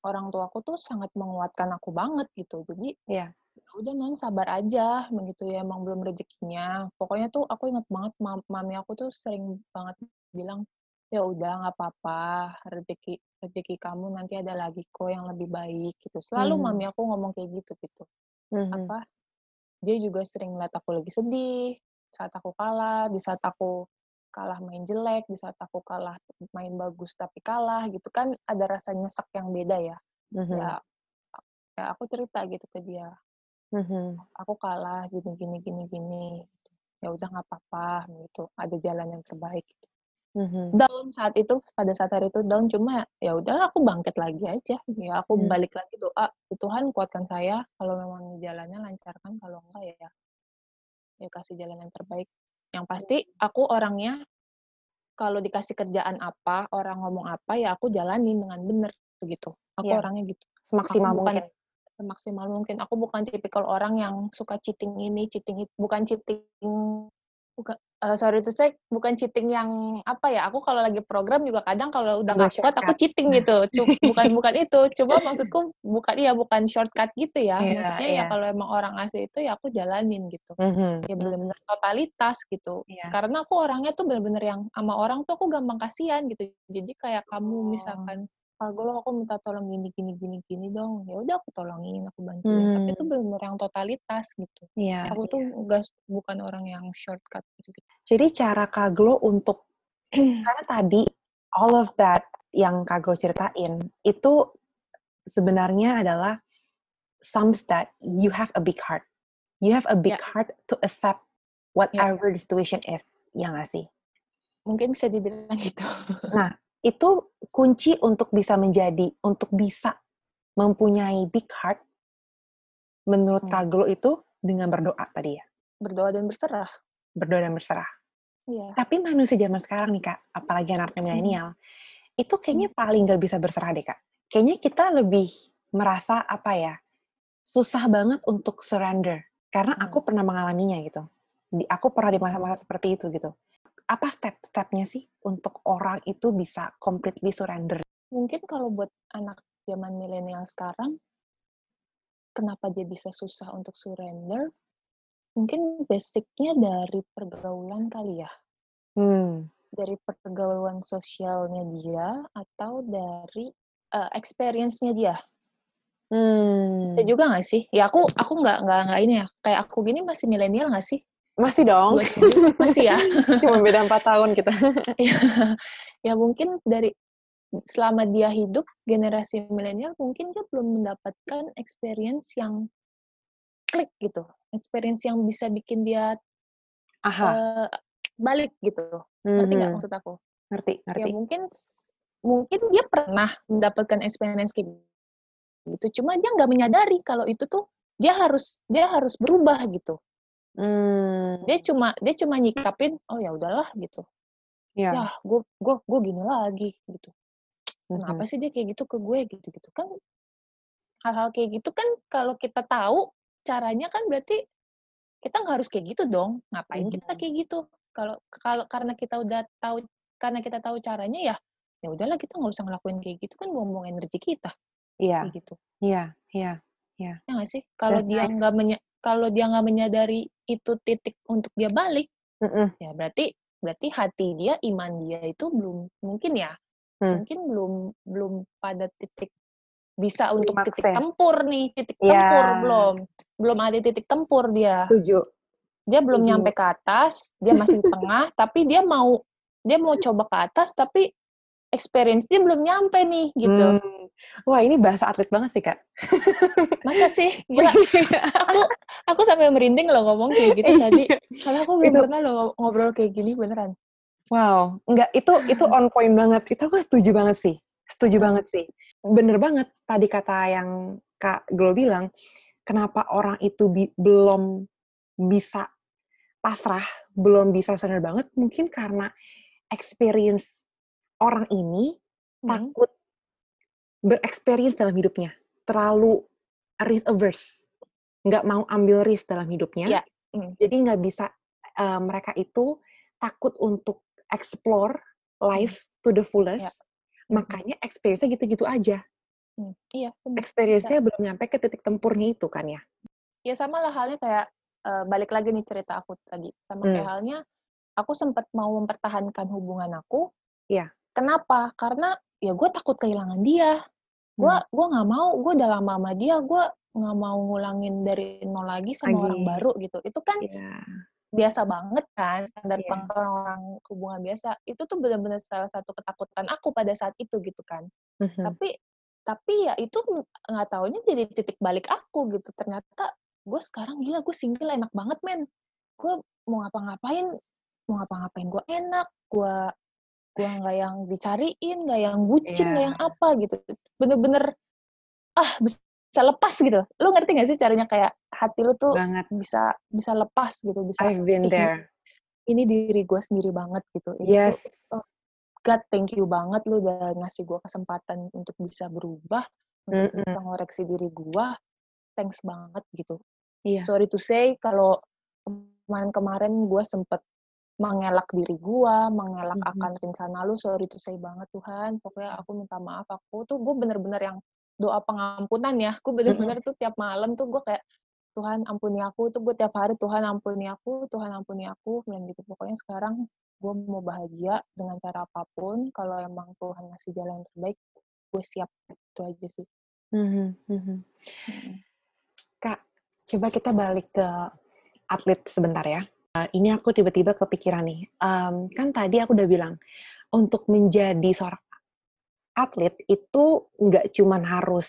orang tuaku tuh sangat menguatkan aku banget gitu. Jadi Iya. Ya udah non sabar aja begitu ya emang belum rezekinya. Pokoknya tuh aku inget banget mam mami aku tuh sering banget bilang, "Ya udah nggak apa-apa, rezeki rezeki kamu nanti ada lagi kok yang lebih baik," gitu. Selalu Mhm. mami aku ngomong kayak gitu gitu. Mhm. Apa, dia juga sering ngeliat aku lagi sedih, saat aku kalah, di saat aku kalah main jelek, di saat aku kalah main bagus tapi kalah gitu kan ada rasa nyesek yang beda ya. Mhm. Ya ya aku cerita gitu ke dia, Mhm. "Aku kalah gini gini gini gini." Ya udah nggak apa-apa gitu, ada jalan yang terbaik. Mhm. Down saat itu, pada saat hari itu down, cuma ya udahlah aku bangkit lagi aja. Ya aku Mmm. balik lagi doa, "Tuhan kuatkan saya, kalau memang jalannya lancarkan, kalau enggak ya ya kasih jalan yang terbaik." Yang pasti aku orangnya kalau dikasih kerjaan apa, orang ngomong apa, ya aku jalanin dengan bener begitu. Aku Iya. orangnya gitu. Semaksimal Aku bukan mungkin. Semaksimal mungkin. Aku bukan tipikal orang yang suka cheating ini, cheating itu, bukan cheating buka eee, sorry to say, bukan cheating yang apa ya, aku kalau lagi program juga kadang kalau udah nggak kuat aku cheating gitu. Cu bukan bukan itu, cuma maksudku bukan iya, bukan shortcut gitu ya. Iya Maksudnya ya iya. kalau emang orang ngasih itu, ya aku jalanin gitu. Mhm. Ya bener-bener totalitas gitu. Iya. Karena aku orangnya tuh bener-bener yang sama orang tuh aku gampang kasihan gitu. Jadi kayak kamu Oh. misalkan, "Kak Golo, aku minta tolong gini gini gini gini dong." Ya udah aku tolongin, aku bantuin. Tapi itu bener-bener yang totalitas gitu. Iya Aku tuh nggak bukan orang yang shortcut gitu-gitu. Jadi cara Kak Glo untuk karena tadi all of that yang Kak Glo ceritain, itu sebenarnya adalah sums that you have a big heart. You have a big Ya. heart to accept Ya. whatever the situation is, ya nggak sih? Mungkin bisa dibilang gitu. Nah, itu kunci untuk bisa menjadi untuk bisa mempunyai big heart, menurut Mmm. Kak Glo itu dengan berdoa tadi ya? Berdoa dan berserah. Berdoa dan berserah. Iya. Tapi manusia zaman sekarang nih Kak, apalagi anak Mhm. milenial, itu Mmm. kayaknya paling nggak bisa berserah deh Kak. Kayaknya kita lebih merasa, apa ya, susah banget untuk surrender. Karena aku Mmm. pernah mengalaminya gitu. Di aku pernah di masa-masa seperti itu gitu. Apa step-stepnya sih untuk orang itu bisa completely surrender? Mungkin kalau buat anak zaman milenial sekarang kenapa dia bisa susah untuk surrender, mungkin basic-nya dari pergaulan kali ya. Mmm. Dari pergaulan sosialnya dia atau dari, eee, experience-nya dia. Bisa Mmm. juga nggak sih? Ya aku aku nggak nggak nggak ini ya, kayak aku gini masih milenial nggak sih? Masih dong. 27 masih ya? Cuma beda 4 tahun kita. Iya. Ya mungkin dari selama dia hidup, generasi milenial mungkin dia belum mendapatkan experience yang klik gitu, experience yang bisa bikin dia, Aha. eee, balik gitu. Ngerti nggak Mhm. maksud aku? Ngerti Ya ngerti. mungkin s mungkin dia pernah mendapatkan experience kayak gitu, cuma dia nggak menyadari kalau itu tuh dia harus dia harus berubah gitu. Mmm. Dia cuma dia cuma nyikapin, "Oh ya udahlah," gitu. Iya. "Yah, gue gue gue gini lagi," gitu. "Kenapa Mhm. sih dia kayak gitu ke gue?" Gitu-gitu. Kan hal-hal kayak gitu kan kalau kita tahu caranya kan berarti kita nggak harus kayak gitu dong. Ngapain kita Mhm. kayak gitu? Kalau kalau karena kita udah tahu karena kita tahu caranya ya, ya udahlah kita nggak usah ngelakuin kayak gitu, kan buang-buang energi kita, Iya. kayak gitu. Iya iya iya. Ya nggak sih? Kalau dia nice. nggak menya kalau dia nggak menyadari itu titik untuk dia balik, Mhm. ya berarti berarti hati dia, iman dia itu belum mungkin ya, Mmm. mungkin belum belum pada titik bisa untuk titik tempur nih, titik Iya. tempur belum. Belum ada titik tempur dia. Setuju. Dia belum nyampe ke atas, dia masih di tengah, tapi dia mau dia mau coba ke atas, tapi experience dia belum nyampe nih, gitu. Mmm. Wah, ini bahasa atlet banget sih, Kak. Masa sih? Gila, aku aku sampai merinding loh ngomong kayak gitu tadi. Iya. Karena aku belum Itu pernah loh ngobrol kayak gini, beneran. Wow, enggak, itu itu on point banget. Itu aku setuju banget sih. Setuju Heeh. banget sih. Bener banget tadi kata yang Kak Glo bilang, kenapa orang itu bi belum bisa pasrah, belum bisa sadar banget, mungkin karena experience orang ini Mmm. takut bereksperience dalam hidupnya. Terlalu risk averse. Nggak mau ambil risk dalam hidupnya. Iya. Mmm. Jadi nggak bisa eee, mereka itu takut untuk explore life to the fullest, Ya. Mhm. makanya experience-nya gitu-gitu aja. Hmm, iya. Experience-nya belum nyampe ke titik tempurnya itu kan ya? Ya sama lah halnya kayak, eee, balik lagi nih cerita aku tadi, sama kayak Hmm. halnya aku sempet mau mempertahankan hubungan aku. Iya. Kenapa? Karena ya gue takut kehilangan dia. Gue Hmm. gue nggak mau, gue udah lama sama dia, gue nggak mau ngulangin dari nol lagi sama orang Lagi. baru gitu. Itu kan Iya. biasa banget kan, standar Iya. pengetahuan orang hubungan biasa. Itu tuh bener-bener salah satu ketakutan aku pada saat itu gitu kan. Mhm. Tapi tapi ya itu nggak taunya jadi titik balik aku gitu. Ternyata gue sekarang gila gue single enak banget men. Gue mau ngapa-ngapain, mau ngapa-ngapain gue enak. Gue gue nggak yang dicariin, nggak yang bucin, nggak Iya. yang apa gitu. Bener-bener ah bisa lepas gitu. Lu ngerti gak sih caranya kayak hati lu tuh Banget. bisa bisa lepas gitu, bisa I've been there. ini diri gue sendiri banget gitu. Ini tuh Yes. oh God thank you banget lu udah ngasih gue kesempatan untuk bisa berubah, untuk Mhm. bisa ngoreksi diri gue. Thanks banget gitu. Iya. Sorry to say kalau kemarin-kemarin gue sempet mengelak diri gue, mengelak Mhm. akan rencana lu, sorry to say banget Tuhan. Pokoknya aku minta maaf. Aku tuh gue bener-bener yang doa pengampunan ya. Gue Mhm. bener-bener tuh tiap malam tuh gue kayak Tuhan ampuni aku tuh gue tiap hari Tuhan ampuni aku, Tuhan ampuni aku, bilang gitu. Pokoknya sekarang gue mau bahagia dengan cara apa pun. Kalau emang Tuhan ngasih jalan yang terbaik, gue siap. Itu aja sih. Mhm, mhm. Mhm. Kak, coba kita balik ke atlet sebentar ya. Eee, ini aku tiba-tiba kepikiran nih, mmm, kan tadi aku udah bilang, untuk menjadi seorang atlet itu nggak cuman harus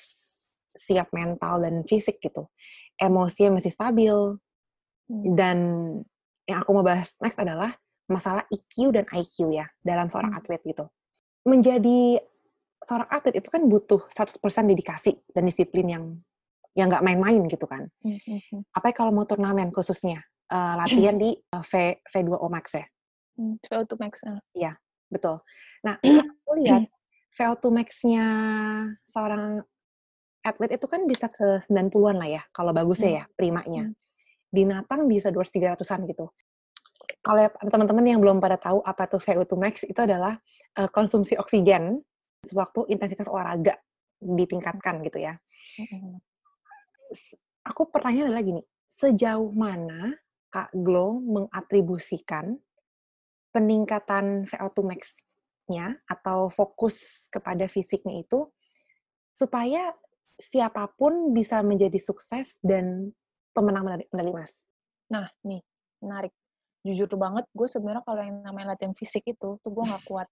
siap mental dan fisik gitu, emosinya masih stabil, Hmm. dan yang aku mau bahas next adalah masalah EQ dan IQ ya, dalam seorang Hmm. atlet gitu. Menjadi seorang atlet itu kan butuh 100% dedikasi dan disiplin yang yang nggak main-main gitu kan. Mhm. Apalagi kalau mau turnamen khususnya, eee, latihan di, eee, V V2O Max ya? Mmm, VO2 Max, heeh. Iya, betul. Nah, aku lihat VO2 Max-nya seorang atlet itu kan bisa ke 90-an lah ya, kalau bagusnya Hmm. ya, primanya. Hmm. Binatang bisa 200-300-an gitu. Kalau teman-teman yang belum pada tahu apa tuh VO2 Max, itu adalah, eee, konsumsi oksigen sewaktu intensitas olahraga ditingkatkan gitu ya. Aku pertanyaannya adalah gini, sejauh mana Kak Glo mengatribusikan peningkatan VO2 Max-nya atau fokus kepada fisiknya itu, supaya siapa pun bisa menjadi sukses dan pemenang medali emas? Nah, nih, menarik. Jujur banget, gue sebenarnya kalau yang namanya latihan fisik itu, tuh gue nggak kuat.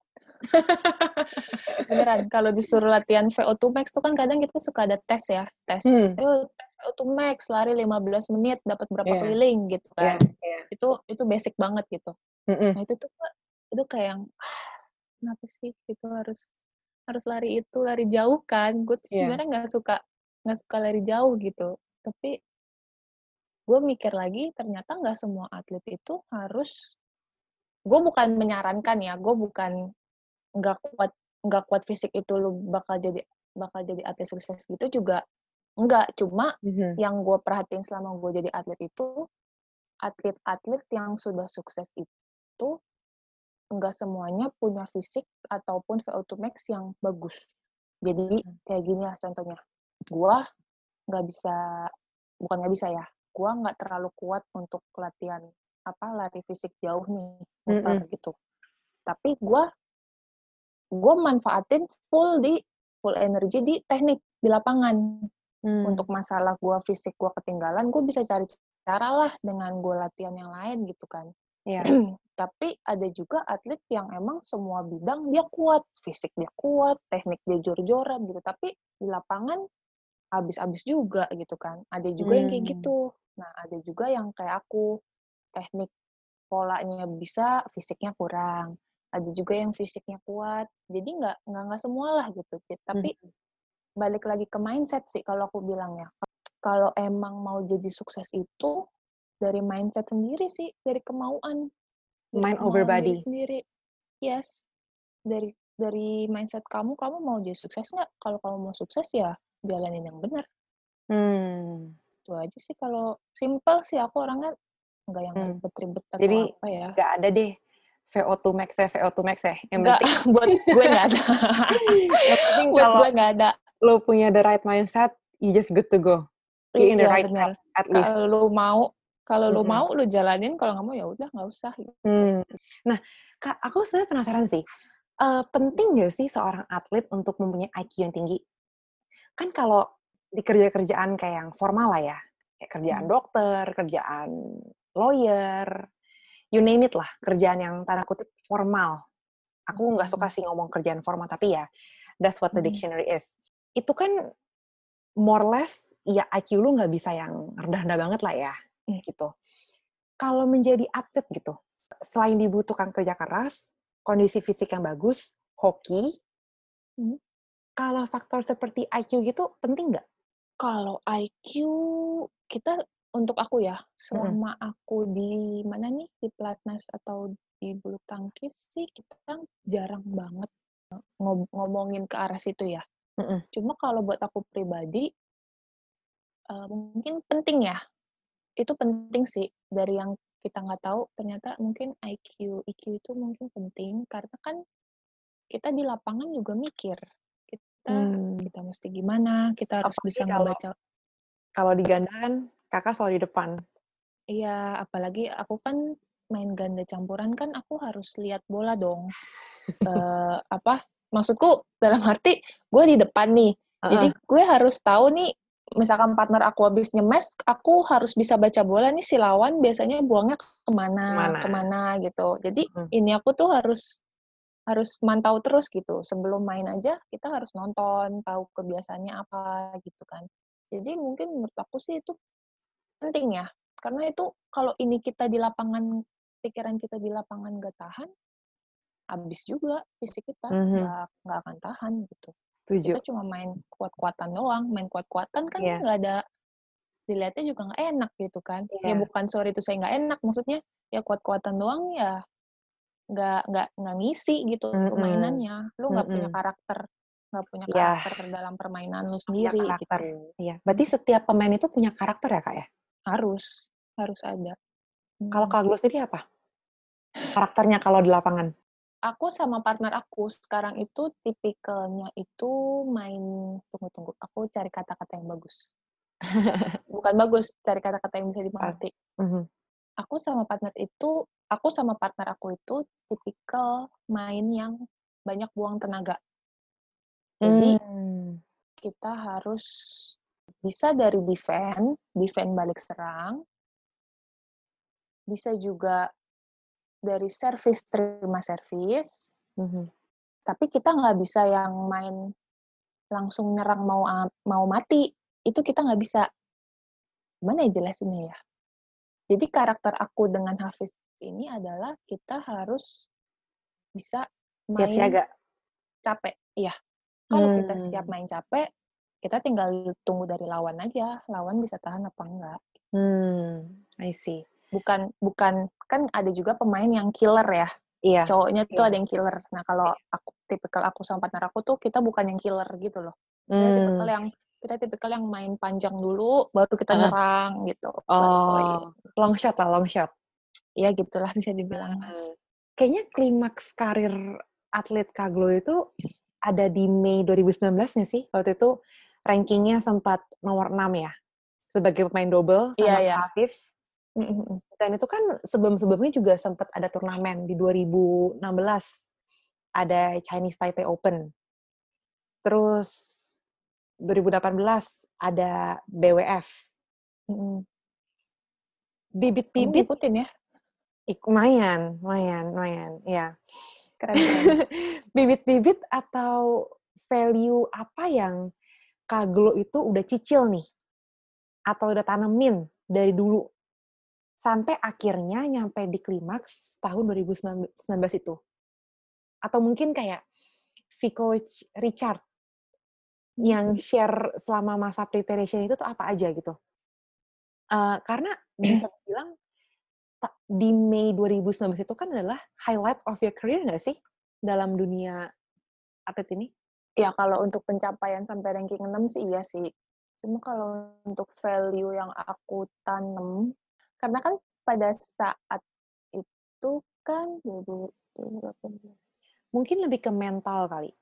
Beneran, kalau disuruh latihan VO2 Max tuh kan kadang kita suka ada tes ya, tes, Hmm. "Ayo tes VO2 Max, lari 15 menit, dapat berapa Iya. keliling," gitu Iya kan. iya. Itu itu basic banget gitu. Mhm. Nah itu tuh itu kayak yang, ah, kenapa sih gitu harus harus lari itu, lari jauh kan. Gue tuh Iya. sebenarnya nggak suka nggak suka lari jauh gitu. Tapi gue mikir lagi, ternyata nggak semua atlet itu harus gue bukan menyarankan ya, gue bukan nggak kuat nggak kuat fisik itu lu bakal jadi bakal jadi atlet sukses gitu juga enggak. Cuma Mhm. yang gue perhatiin selama gue jadi atlet itu, atlet-atlet yang sudah sukses itu enggak semuanya punya fisik ataupun VO2 Max yang bagus. Jadi Mhm. kayak gini lah contohnya, gue nggak bisa bukan nggak bisa ya, gue nggak terlalu kuat untuk latihan apa lari fisik jauh nih, muter Mhm. gitu. Tapi gue gue manfaatin full di full energi di teknik di lapangan. Mmm. Untuk masalah gue fisik gue ketinggalan, gue bisa cari cara lah dengan gue latihan yang lain gitu kan. Iya. Tapi ada juga atlet yang emang semua bidang dia kuat, fisik dia kuat, teknik dia jor-joran gitu. Tapi di lapangan habis-habis juga gitu kan. Ada juga yang kayak gitu. Nah ada juga yang kayak aku, teknik polanya bisa, fisiknya kurang. Ada juga yang fisiknya kuat. Jadi nggak nggak nggak semua lah gitu. Tapi Mhm. balik lagi ke mindset sih kalau aku bilang ya. Kalau emang mau jadi sukses itu dari mindset sendiri sih, dari kemauan. Dari Mind over kemauan diri body. sendiri. Yes. Dari dari mindset kamu, kamu mau jadi sukses nggak? Kalau kamu mau sukses ya jalanin yang benar. Mmm. Itu aja sih kalau simpel sih aku orangnya nggak yang Mmm. ribet-ribet atau Jadi apa ya. nggak ada deh VO2 max ya, VO2 max ya. Yang Enggak, penting, buat gue nggak ada. yang penting buat kalau gue nggak ada. lo punya the right mindset, you just good to go. You in the Iya, right benar. path, at least. Kalau lu mau, kalau lu Mm-mm. mau lu jalanin, kalau nggak mau ya udah nggak usah. gitu. Hmm. Nah, Kak, aku sebenarnya penasaran sih. Eh, penting nggak sih seorang atlet untuk mempunyai IQ yang tinggi? Kan kalau di kerja-kerjaan kayak yang formal lah ya, kayak kerjaan Hmm. dokter, kerjaan lawyer, you name it lah, kerjaan yang tanda kutip formal. Aku nggak suka Hmm. sih ngomong kerjaan formal, tapi ya that's what the Hmm. dictionary is. Itu kan more or less ya IQ lu nggak bisa yang rendah-rendah banget lah ya, Hmm. gitu. Kalau menjadi atlet gitu, selain dibutuhkan kerja keras, kondisi fisik yang bagus, hoki, Hmm. kalau faktor seperti IQ gitu penting nggak? Kalau IQ kita untuk aku ya, selama aku di mana nih di pelatnas atau di bulu tangkis sih kita jarang banget ngob- ngomongin ke arah situ ya. Cuma kalau buat aku pribadi eh, mungkin penting ya. Itu penting sih dari yang kita nggak tahu ternyata mungkin IQ IQ itu mungkin penting karena kan kita di lapangan juga mikir kita Hmm. kita mesti gimana, kita harus Apalagi bisa kalau- ngebaca Kalau di ganda kan kakak selalu di depan. Iya, apalagi aku kan main ganda campuran kan aku harus lihat bola dong. Eh, apa? Maksudku dalam arti gue di depan nih. Jadi gue harus tahu nih misalkan partner aku habis nyemes, aku harus bisa baca bola nih si lawan biasanya buangnya ke mana, Ke mana. ke mana gitu. Jadi Mm. ini aku tuh harus harus mantau terus gitu. Sebelum main aja kita harus nonton, tahu kebiasaannya apa gitu kan. Jadi mungkin menurut aku sih itu penting ya. Karena itu kalau ini kita di lapangan, pikiran kita di lapangan gak tahan, habis juga fisik kita Mhm. nggak nggak akan tahan gitu. Setuju. Kita cuma main kuat-kuatan doang, main kuat-kuatan kan Iya. nggak ada dilihatnya juga nggak enak gitu kan. Ya Iya. bukan sorry itu saya nggak enak, maksudnya ya kuat-kuatan doang ya nggak nggak nggak ngisi gitu Mm-mm. mainannya. Lu nggak punya Mm-mm. karakter, nggak punya Ya. karakter dalam permainan lu Punya sendiri karakter. gitu. Iya. Berarti setiap pemain itu punya karakter ya kak ya? Harus harus ada. Kalau Hmm. kak Glo sendiri apa? Karakternya kalau di lapangan? aku sama partner aku sekarang itu tipikalnya itu main tunggu tunggu aku cari kata-kata yang bagus bukan bagus cari kata-kata yang bisa dimengerti Mhm. aku sama partner itu aku sama partner aku itu tipikal main yang banyak buang tenaga jadi Hmm. kita harus bisa dari defend defend balik serang. Bisa juga dari service terima service. Mhm. tapi kita nggak bisa yang main langsung nyerang mau mau mati. Itu kita nggak bisa. Gimana ya jelasinnya ya? Jadi karakter aku dengan Hafiz ini adalah kita harus bisa Siap main siaga. capek. Iya. Kalau kita Hmm. siap main capek kita tinggal tunggu dari lawan aja lawan bisa tahan apa enggak Hmm. I see. bukan bukan kan ada juga pemain yang killer ya Iya. cowoknya tuh Iya. ada yang killer nah kalau aku tipikal aku sama partner aku tuh kita bukan yang killer gitu loh kita tipikal Hmm. yang kita tipikal yang main panjang dulu baru kita nyerang gitu. Oh, long shot lah, long shot. ya gitulah bisa dibilang Hmm. Kayaknya klimaks karir atlet Kaglo itu ada di Mei 2019 nggak sih? Waktu itu rankingnya sempat nomor 6 ya? Sebagai pemain double sama Iya, Kak iya. Afif. Mm, mm, mm. Dan itu kan sebelum-sebelumnya juga sempat ada turnamen di 2016. Ada Chinese Taipei Open. Terus 2018 ada BWF. Bibit-bibit, ngikutin ya ih, lumayan, lumayan, lumayan, ya. keren Bibit-bibit atau value apa yang Kaglo itu udah cicil nih? Atau udah tanemin dari dulu? Sampai akhirnya nyampe di klimaks tahun 2019 itu? Atau mungkin kayak si Coach Richard yang share selama masa preparation itu tuh apa aja gitu? Eh, karena bisa bilang di Mei 2019 itu kan adalah highlight of your career nggak sih dalam dunia atlet ini? Ya kalau untuk pencapaian sampai ranking 6 sih iya sih cuma kalau untuk value yang aku tanam karena kan pada saat itu kan 2018. Mungkin lebih ke mental kali.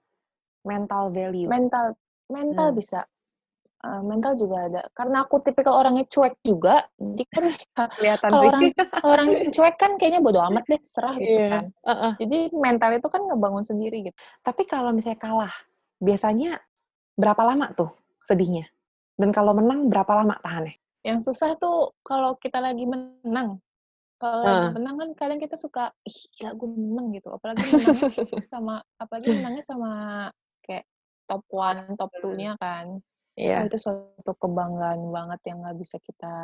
Mental value. Mental mental Hmm. bisa. Eh, mental juga ada. Karena aku tipikal orangnya cuek juga, jadi kan Kelihatan kalau orang kalau orang cuek kan kayaknya bodo amat deh, serah gitu Iya. kan. Heeh. Jadi mental itu kan ngebangun sendiri gitu. Tapi kalau misalnya kalah, biasanya berapa lama tuh sedihnya? Dan kalau menang berapa lama tahannya? Yang susah tuh kalau kita lagi menang. Kalau lagi Heeh. menang kan kadang kita suka, ih gila gue menang gitu. Apalagi menangnya sama apalagi menangnya sama kayak top one, top two-nya kan. Oh, Iya. itu suatu kebanggaan banget yang nggak bisa kita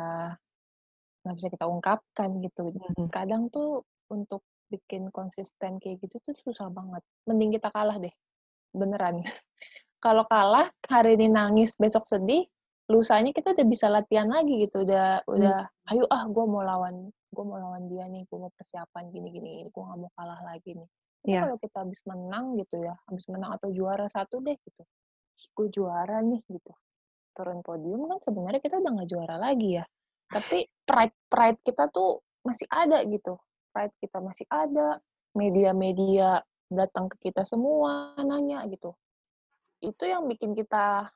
nggak bisa kita ungkapkan gitu. Mhm. Kadang tuh untuk bikin konsisten kayak gitu tuh susah banget. Mending kita kalah deh, beneran. Kalau kalah hari ini nangis, besok sedih, lusanya kita udah bisa latihan lagi gitu. Udah udah, ayo ah gue mau lawan gue mau lawan dia nih, gue mau persiapan gini gini, gue nggak mau kalah lagi nih. Tapi Iya. kalau kita habis menang gitu ya, habis menang atau juara satu deh gitu, gue juara nih gitu turun podium kan sebenarnya kita udah nggak juara lagi ya. Tapi pride pride kita tuh masih ada gitu. Pride kita masih ada. Media-media datang ke kita semua nanya gitu. Itu yang bikin kita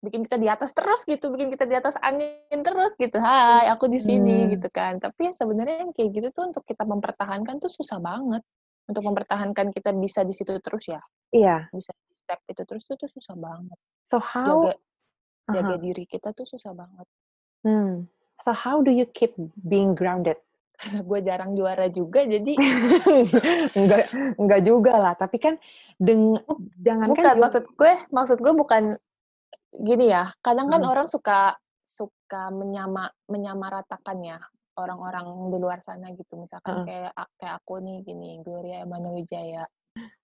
bikin kita di atas terus gitu, bikin kita di atas angin terus gitu. Hai, aku di sini Hmm. gitu kan. Tapi sebenarnya yang kayak gitu tuh untuk kita mempertahankan tuh susah banget. Untuk mempertahankan kita bisa di situ terus ya. Iya. Bisa di step itu terus tuh, tuh susah banget. So how Jaga jaga Aha. diri kita tuh susah banget. Hmm. So how do you keep being grounded? Gue jarang juara juga, jadi enggak enggak juga lah, tapi kan deng jangankan bukan ju- maksud gue maksud gue bukan gini ya. Kadang kan Mhm. orang suka suka menyama menyamaratakan ya orang-orang di luar sana gitu. Misalkan Heeh. kayak kayak aku nih gini, Gloria Emmanuel Wijaya.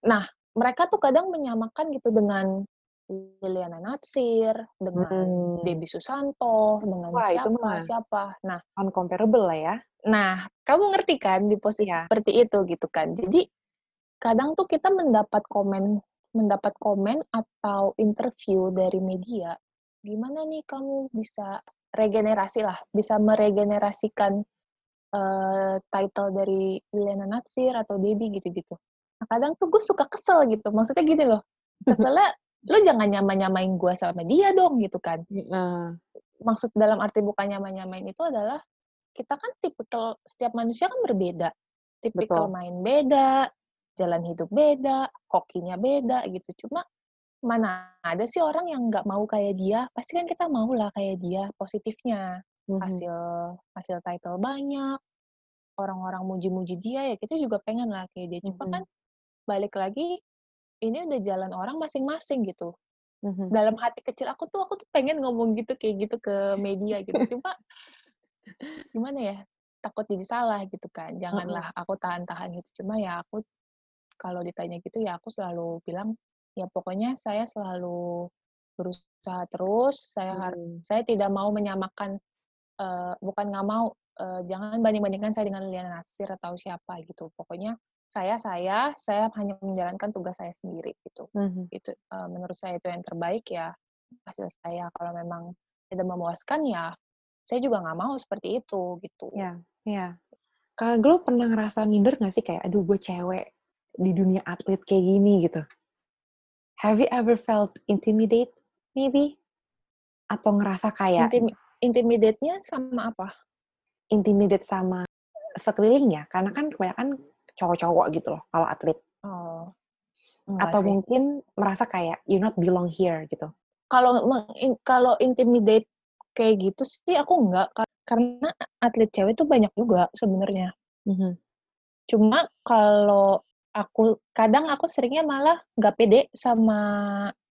Nah, mereka tuh kadang menyamakan gitu dengan Liliana Natsir, dengan Hmm. Debbie Susanto, dengan Wah, itu siapa mah siapa. Nah, uncomparable lah ya. Nah, kamu ngerti kan di posisi Iya. seperti itu gitu kan. Jadi kadang tuh kita mendapat komen mendapat komen atau interview dari media, gimana nih kamu bisa regenerasi lah, bisa meregenerasikan eh, title dari Liliana Natsir atau Debbie gitu-gitu. Nah, kadang tuh gue suka kesel gitu. Maksudnya gini loh, keselnya lu jangan nyama-nyamain gue sama dia dong gitu kan Heeh. maksud dalam arti bukan nyamain-nyamain itu adalah kita kan tipikal setiap manusia kan berbeda. Tipikal Betul. main beda, jalan hidup beda, hokinya beda gitu. Cuma mana ada sih orang yang nggak mau kayak dia? Pasti kan kita mau lah kayak dia positifnya. Mhm. Hasil hasil title banyak, orang-orang muji-muji dia ya kita juga pengen lah kayak dia. Cuma Mhm. kan balik lagi ini udah jalan orang masing-masing gitu. Mhm. dalam hati kecil aku tuh aku tuh pengen ngomong gitu kayak gitu ke media gitu. Cuma gimana ya takut jadi salah gitu kan. Janganlah aku tahan-tahan gitu. Cuma ya aku kalau ditanya gitu ya aku selalu bilang ya pokoknya saya selalu berusaha terus. Saya har- Hmm. saya tidak mau menyamakan eh, bukan nggak mau eh, jangan banding-bandingkan saya dengan Liliana Nasir atau siapa gitu. Pokoknya saya saya saya hanya menjalankan tugas saya sendiri gitu Mhm. itu eh, menurut saya itu yang terbaik ya hasil saya kalau memang tidak memuaskan ya saya juga nggak mau seperti itu gitu iya. Kalau lu pernah ngerasa minder gak sih kayak, aduh gue cewek di dunia atlet kayak gini gitu? Have you ever felt intimidate maybe? Atau ngerasa kayak Intimi- intimidate-nya sama apa intimidate sama sekeliling ya? Karena kan kebanyakan cowok-cowok gitu loh kalau atlet. oh. Atau sih. mungkin merasa kayak you not belong here gitu. kalau kalau intimidate kayak gitu sih aku enggak Ka- karena atlet cewek tuh banyak juga sebenarnya. Mhm. cuma kalau aku kadang aku seringnya malah nggak pede sama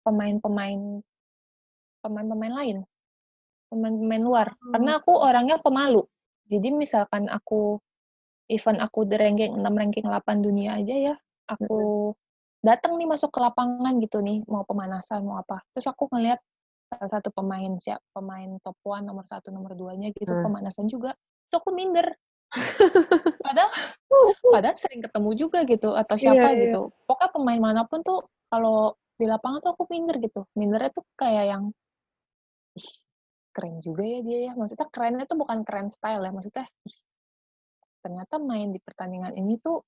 pemain-pemain pemain-pemain lain. Pemain-pemain luar. Karena aku orangnya pemalu. Jadi misalkan aku event aku di ranking 6 ranking 8 dunia aja ya aku datang nih masuk ke lapangan gitu nih mau pemanasan mau apa. Terus aku ngeliat salah satu pemain siap pemain top one nomor satu nomor duanya gitu Hmm. pemanasan juga itu aku minder. Padahal padahal sering ketemu juga gitu atau Iya, siapa iya. gitu. Pokoknya pemain mana pun tuh kalau di lapangan tuh aku minder gitu. Mindernya tuh kayak yang ih keren juga ya dia ya. Maksudnya kerennya tuh bukan keren style ya maksudnya ih ternyata main di pertandingan ini tuh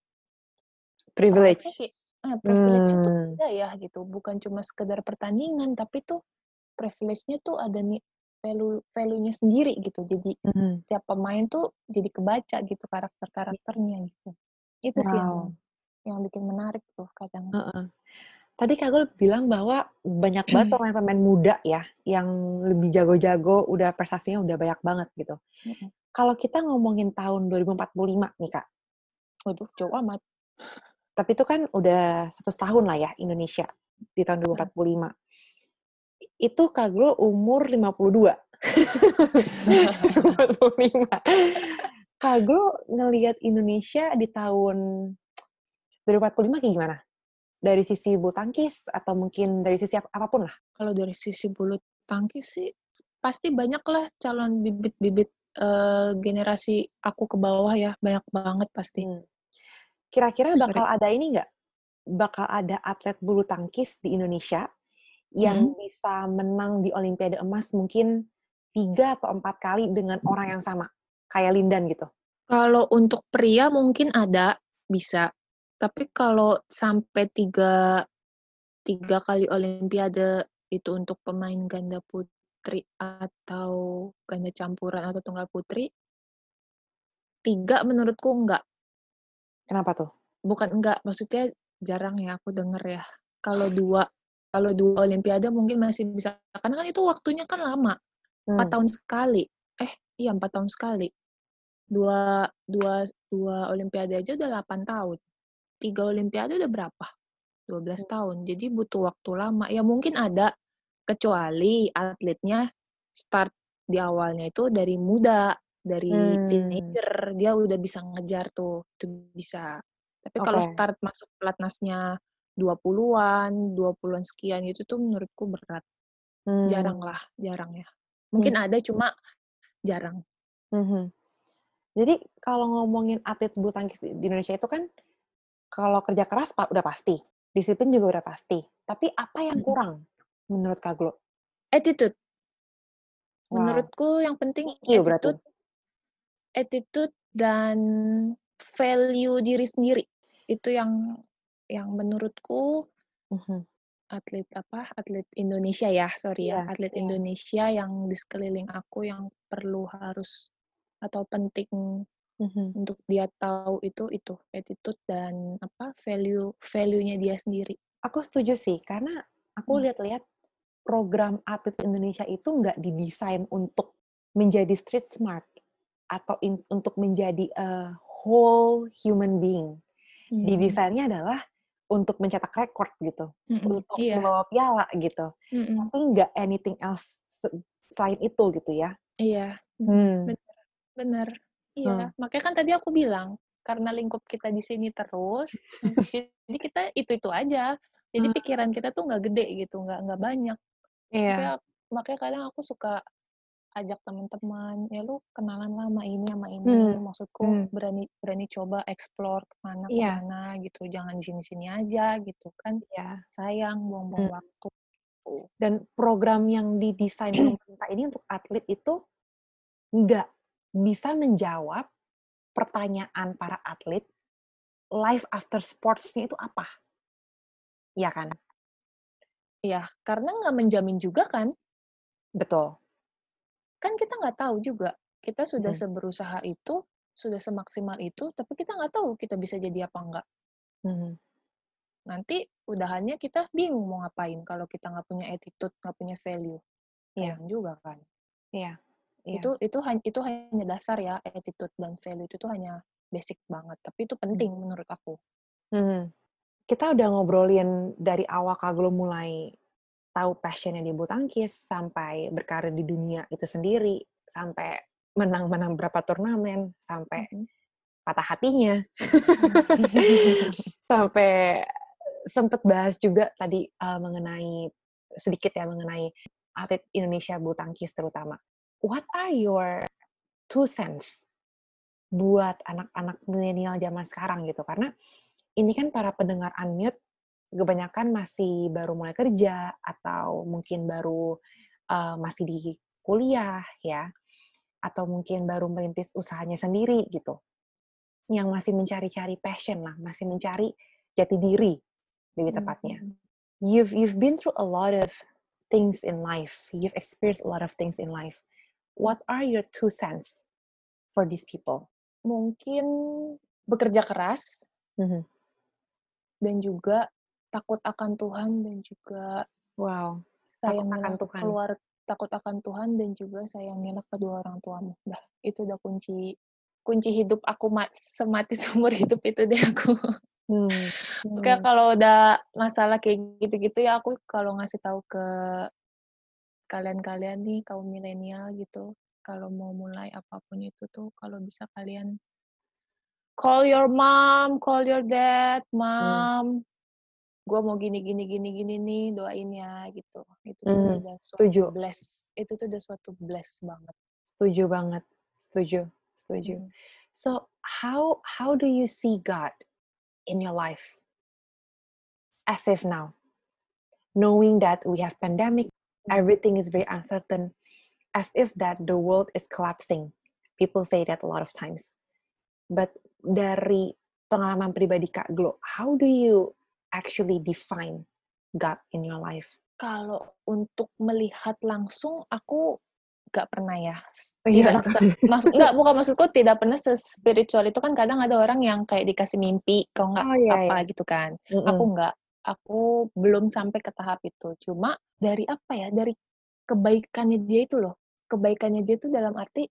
Privilege. kayak eh, privilege itu Hmm. ada ya gitu bukan cuma sekedar pertandingan tapi tuh privilege-nya tuh ada nih value value-nya sendiri gitu jadi Mhm. setiap pemain tuh jadi kebaca gitu karakter-karakternya gitu itu sih yang Wow. yang bikin menarik tuh kadang Heeh. Tadi Kak Gul bilang bahwa banyak banget pemain-pemain muda ya yang lebih jago-jago, udah prestasinya udah banyak banget gitu. Mm-mm. Kalau kita ngomongin tahun 2045 nih Kak, waduh jauh amat tapi itu kan udah 100 tahun lah ya Indonesia di tahun 2045. Itu Kak Gul umur 52. 45. Kak Gul ngelihat Indonesia di tahun 2045 kayak gimana? Dari sisi bulu tangkis atau mungkin dari sisi ap- apa pun lah. kalau dari sisi bulu tangkis sih pasti banyak lah calon bibit-bibit eh, generasi aku ke bawah ya banyak banget pasti Hmm. Kira-kira Sorry. bakal ada ini nggak? Bakal ada atlet bulu tangkis di Indonesia yang bisa menang di Olimpiade emas mungkin tiga atau empat kali dengan orang yang sama, kayak Lindan gitu. Kalau untuk pria mungkin ada bisa, tapi kalau sampai tiga tiga kali Olimpiade itu untuk pemain ganda putri atau ganda campuran atau tunggal putri, tiga menurutku enggak. Kenapa tuh? Bukan enggak, maksudnya jarang ya aku denger ya. Kalau dua kalau dua Olimpiade mungkin masih bisa, karena kan itu waktunya kan lama, empat Hmm. tahun sekali. Eh, iya empat tahun sekali. Dua dua dua Olimpiade aja udah 8 tahun. Tiga Olimpiade udah berapa? 12 tahun. Jadi butuh waktu lama. Ya mungkin ada, kecuali atletnya start di awalnya itu dari muda, dari Hmm. teenager, dia udah bisa ngejar tuh, itu bisa. Tapi kalau Oke. start masuk pelatnasnya 20-an, 20-an sekian gitu tuh menurutku berat. Hmm. Jarang lah, jarang ya. Mungkin ada cuma jarang. Mhm. Jadi kalau ngomongin atlet bulu tangkis di Indonesia itu kan kalau kerja keras pa- udah pasti, disiplin juga udah pasti. Tapi apa yang Mm-mm. kurang menurut Kak Glo? Attitude. Wow. Menurutku yang penting IQ berarti. attitude, attitude dan value diri sendiri. Itu yang yang menurutku Mhm. atlet apa? Atlet Indonesia ya, sorry ya. Iya, Atlet iya. Indonesia yang di sekeliling aku yang perlu harus atau penting Mhm. untuk dia tahu itu itu attitude dan apa? value value-nya dia sendiri. Aku setuju sih, karena aku Hmm. lihat-lihat program atlet Indonesia itu nggak didesain untuk menjadi street smart atau in- untuk menjadi a whole human being. Hmm. Didesainnya adalah untuk mencetak rekor gitu, Mm-mm. untuk Iya. membawa piala gitu. Mm-mm. Tapi nggak anything else se- selain itu gitu ya. Iya. Hmm. Bener. Bener. Iya. Makanya kan tadi aku bilang karena lingkup kita di sini terus, jadi kita itu-itu aja. Jadi Hmm. pikiran kita tuh nggak gede gitu, nggak nggak banyak. Iya. Makanya, makanya kadang aku suka ajak teman-teman, ya lu kenalan lah sama ini sama ini. Hmm. Maksudku Hmm. berani berani coba explore ke mana Iya. ke mana gitu, jangan di sini-sini aja gitu kan. Iya. Sayang buang-buang Hmm. waktu. Dan program yang didesain pemerintah ini untuk atlet itu nggak bisa menjawab pertanyaan para atlet life after sports-nya itu apa? Iya kan? Iya, karena nggak menjamin juga kan. Betul. kan kita nggak tahu juga kita sudah Hmm. seberusaha itu sudah semaksimal itu tapi kita nggak tahu kita bisa jadi apa enggak Mhm. nanti udahannya kita bingung mau ngapain kalau kita nggak punya attitude nggak punya value Iya. juga kan Iya. Iya. itu itu hanya itu hanya dasar ya attitude dan value itu tuh hanya basic banget tapi itu penting menurut aku Mhm. Kita udah ngobrolin dari awal Kak Glo mulai tahu passionnya di bulu tangkis sampai berkarir di dunia itu sendiri sampai menang-menang berapa turnamen sampai Mhm. patah hatinya sampai sempet bahas juga tadi uh, mengenai sedikit ya mengenai atlet Indonesia bulu tangkis terutama. What are your two cents buat anak-anak milenial zaman sekarang gitu? Karena ini kan para pendengar unmute kebanyakan masih baru mulai kerja atau mungkin baru uh, masih di kuliah ya atau mungkin baru merintis usahanya sendiri gitu. yang masih mencari-cari passion lah, masih mencari jati diri lebih Hmm, tepatnya. hmm. You've you've been through a lot of things in life. You've experienced a lot of things in life. What are your two cents for these people? Mungkin bekerja keras Mhm. dan juga takut akan Tuhan dan juga Wow, takut sayangnya akan Tuhan. keluar takut akan Tuhan dan juga sayangnya kedua orang tuamu. Dah, itu udah kunci kunci hidup aku ma- semati seumur hidup itu deh aku. Hmm, Kayak hmm. kalau udah masalah kayak gitu-gitu ya aku kalau ngasih tahu ke kalian-kalian nih kaum milenial gitu, kalau mau mulai apa pun itu tuh kalau bisa kalian call your mom, call your dad, Hmm. mom, gue mau gini gini gini gini nih doain ya gitu. Itu tuh Hmm, udah suatu setuju. bless, itu tuh udah suatu bless banget. Setuju banget. Setuju. Setuju. Mm. So, how how do you see God in your life as if now? Knowing that we have pandemic. Everything is very uncertain, as if that the world is collapsing. People say that a lot of times. But dari pengalaman pribadi Kak Glo, how do you actually define God in your life? Kalau untuk melihat langsung aku gak pernah ya. Oh, iya. Tidak se- maksud nggak bukan maksudku tidak pernah spiritual itu kan kadang ada orang yang kayak dikasih mimpi kalau nggak Oh, iya, apa iya. gitu kan. Mm-mm. Aku nggak. Aku belum sampai ke tahap itu. Cuma dari apa ya? Dari kebaikannya dia itu loh. Kebaikannya dia itu dalam arti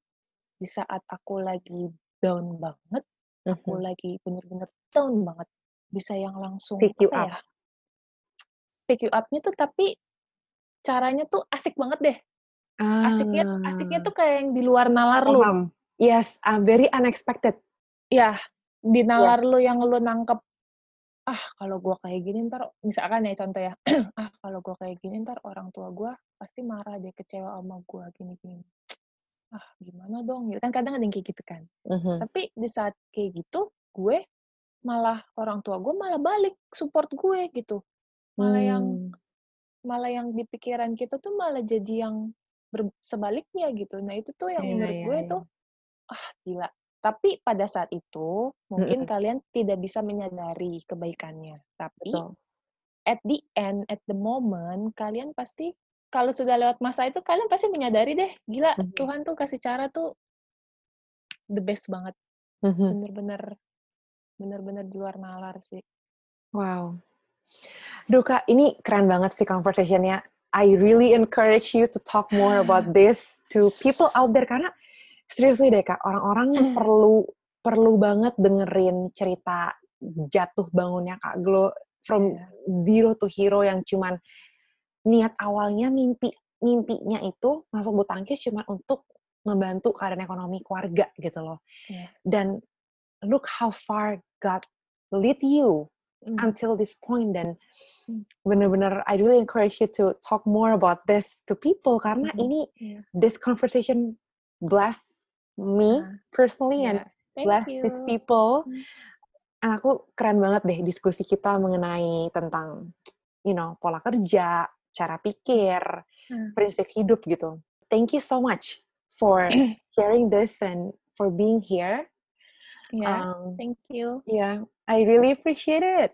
di saat aku lagi down banget, aku Mhm. lagi bener-bener down banget, bisa yang langsung Pick you apa up. ya? Pick you up-nya tuh tapi caranya tuh asik banget deh. Asiknya asiknya Ah, tuh kayak yang di luar nalar lu. Yes, uh, very unexpected. Ya, di Iya. nalar lu yang lu nangkep ah kalau gua kayak gini ntar misalkan ya contoh ya ah kalau gua kayak gini ntar orang tua gua pasti marah dia kecewa sama gua gini gini ah gimana dong gitu kan kadang ada yang kayak gitu kan Mhm. tapi di saat kayak gitu gue malah orang tua gue malah balik support gue gitu malah yang Hmm. malah yang di pikiran kita tuh malah jadi yang ber- sebaliknya gitu nah itu tuh yang Iya, menurut iya, gue iya. tuh ah gila tapi pada saat itu mungkin Mm-mm. kalian tidak bisa menyadari kebaikannya tapi Betul. at the end at the moment kalian pasti kalau sudah lewat masa itu kalian pasti menyadari deh gila Mhm. Tuhan tuh kasih cara tuh the best banget bener-bener bener-bener di luar nalar sih Wow. Duh Kak, ini keren banget sih conversationnya. I really encourage you to talk more about this to people out there karena seriously deh Kak, orang-orang perlu perlu banget dengerin cerita jatuh bangunnya Kak Glo from Iya. zero to hero yang cuman niat awalnya mimpi mimpinya itu masuk bulu tangkis cuman untuk membantu keadaan ekonomi keluarga gitu loh. Iya. Dan look how far God lead you Mm. until this point dan Hmm. bener-bener I really encourage you to talk more about this to people karena Mhm. ini Iya. this conversation bless me Nah, personally and iya. Thank bless you. these people. Hmm. And aku keren banget deh diskusi kita mengenai tentang you know pola kerja, cara pikir, Hmm. prinsip hidup gitu. Thank you so much for sharing this and for being here. Iya, Um, thank you. yeah, I really appreciate it.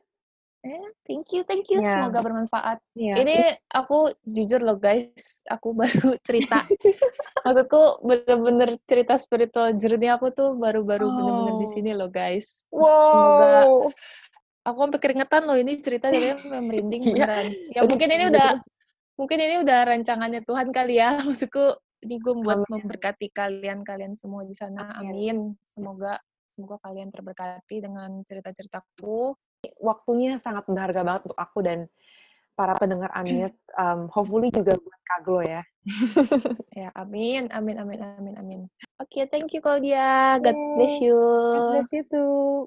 Eh, thank you, thank you. Iya. Semoga bermanfaat. Yeah. Ini aku jujur loh guys, aku baru cerita. Maksudku bener-bener cerita spiritual journey aku tuh baru-baru bener-bener di Oh. sini loh guys. Semoga Wow. aku sampai keringetan loh ini cerita dari merinding Iya. beneran. Ya mungkin ini gitu udah mungkin ini udah rancangannya Tuhan kali ya. Maksudku ini gue buat Amin. memberkati kalian-kalian semua di sana. Amin. Amin. Semoga semoga kalian terberkati dengan cerita-ceritaku. Waktunya sangat berharga banget untuk aku dan para pendengar Unmute. Um, hopefully juga buat Kak Glo ya. Ya, amin, amin, amin, amin, amin. Oke, thank you Claudia. God bless you. God bless you too.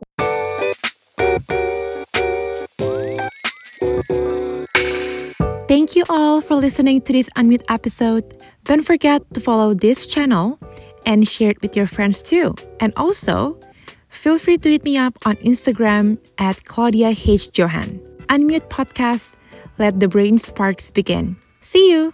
Thank you all for listening to this Unmute episode. Don't forget to follow this channel and share it with your friends too. And also, feel free to hit me up on Instagram at Claudia H. Johan. Unmute Podcast. Let the brain sparks begin. See you.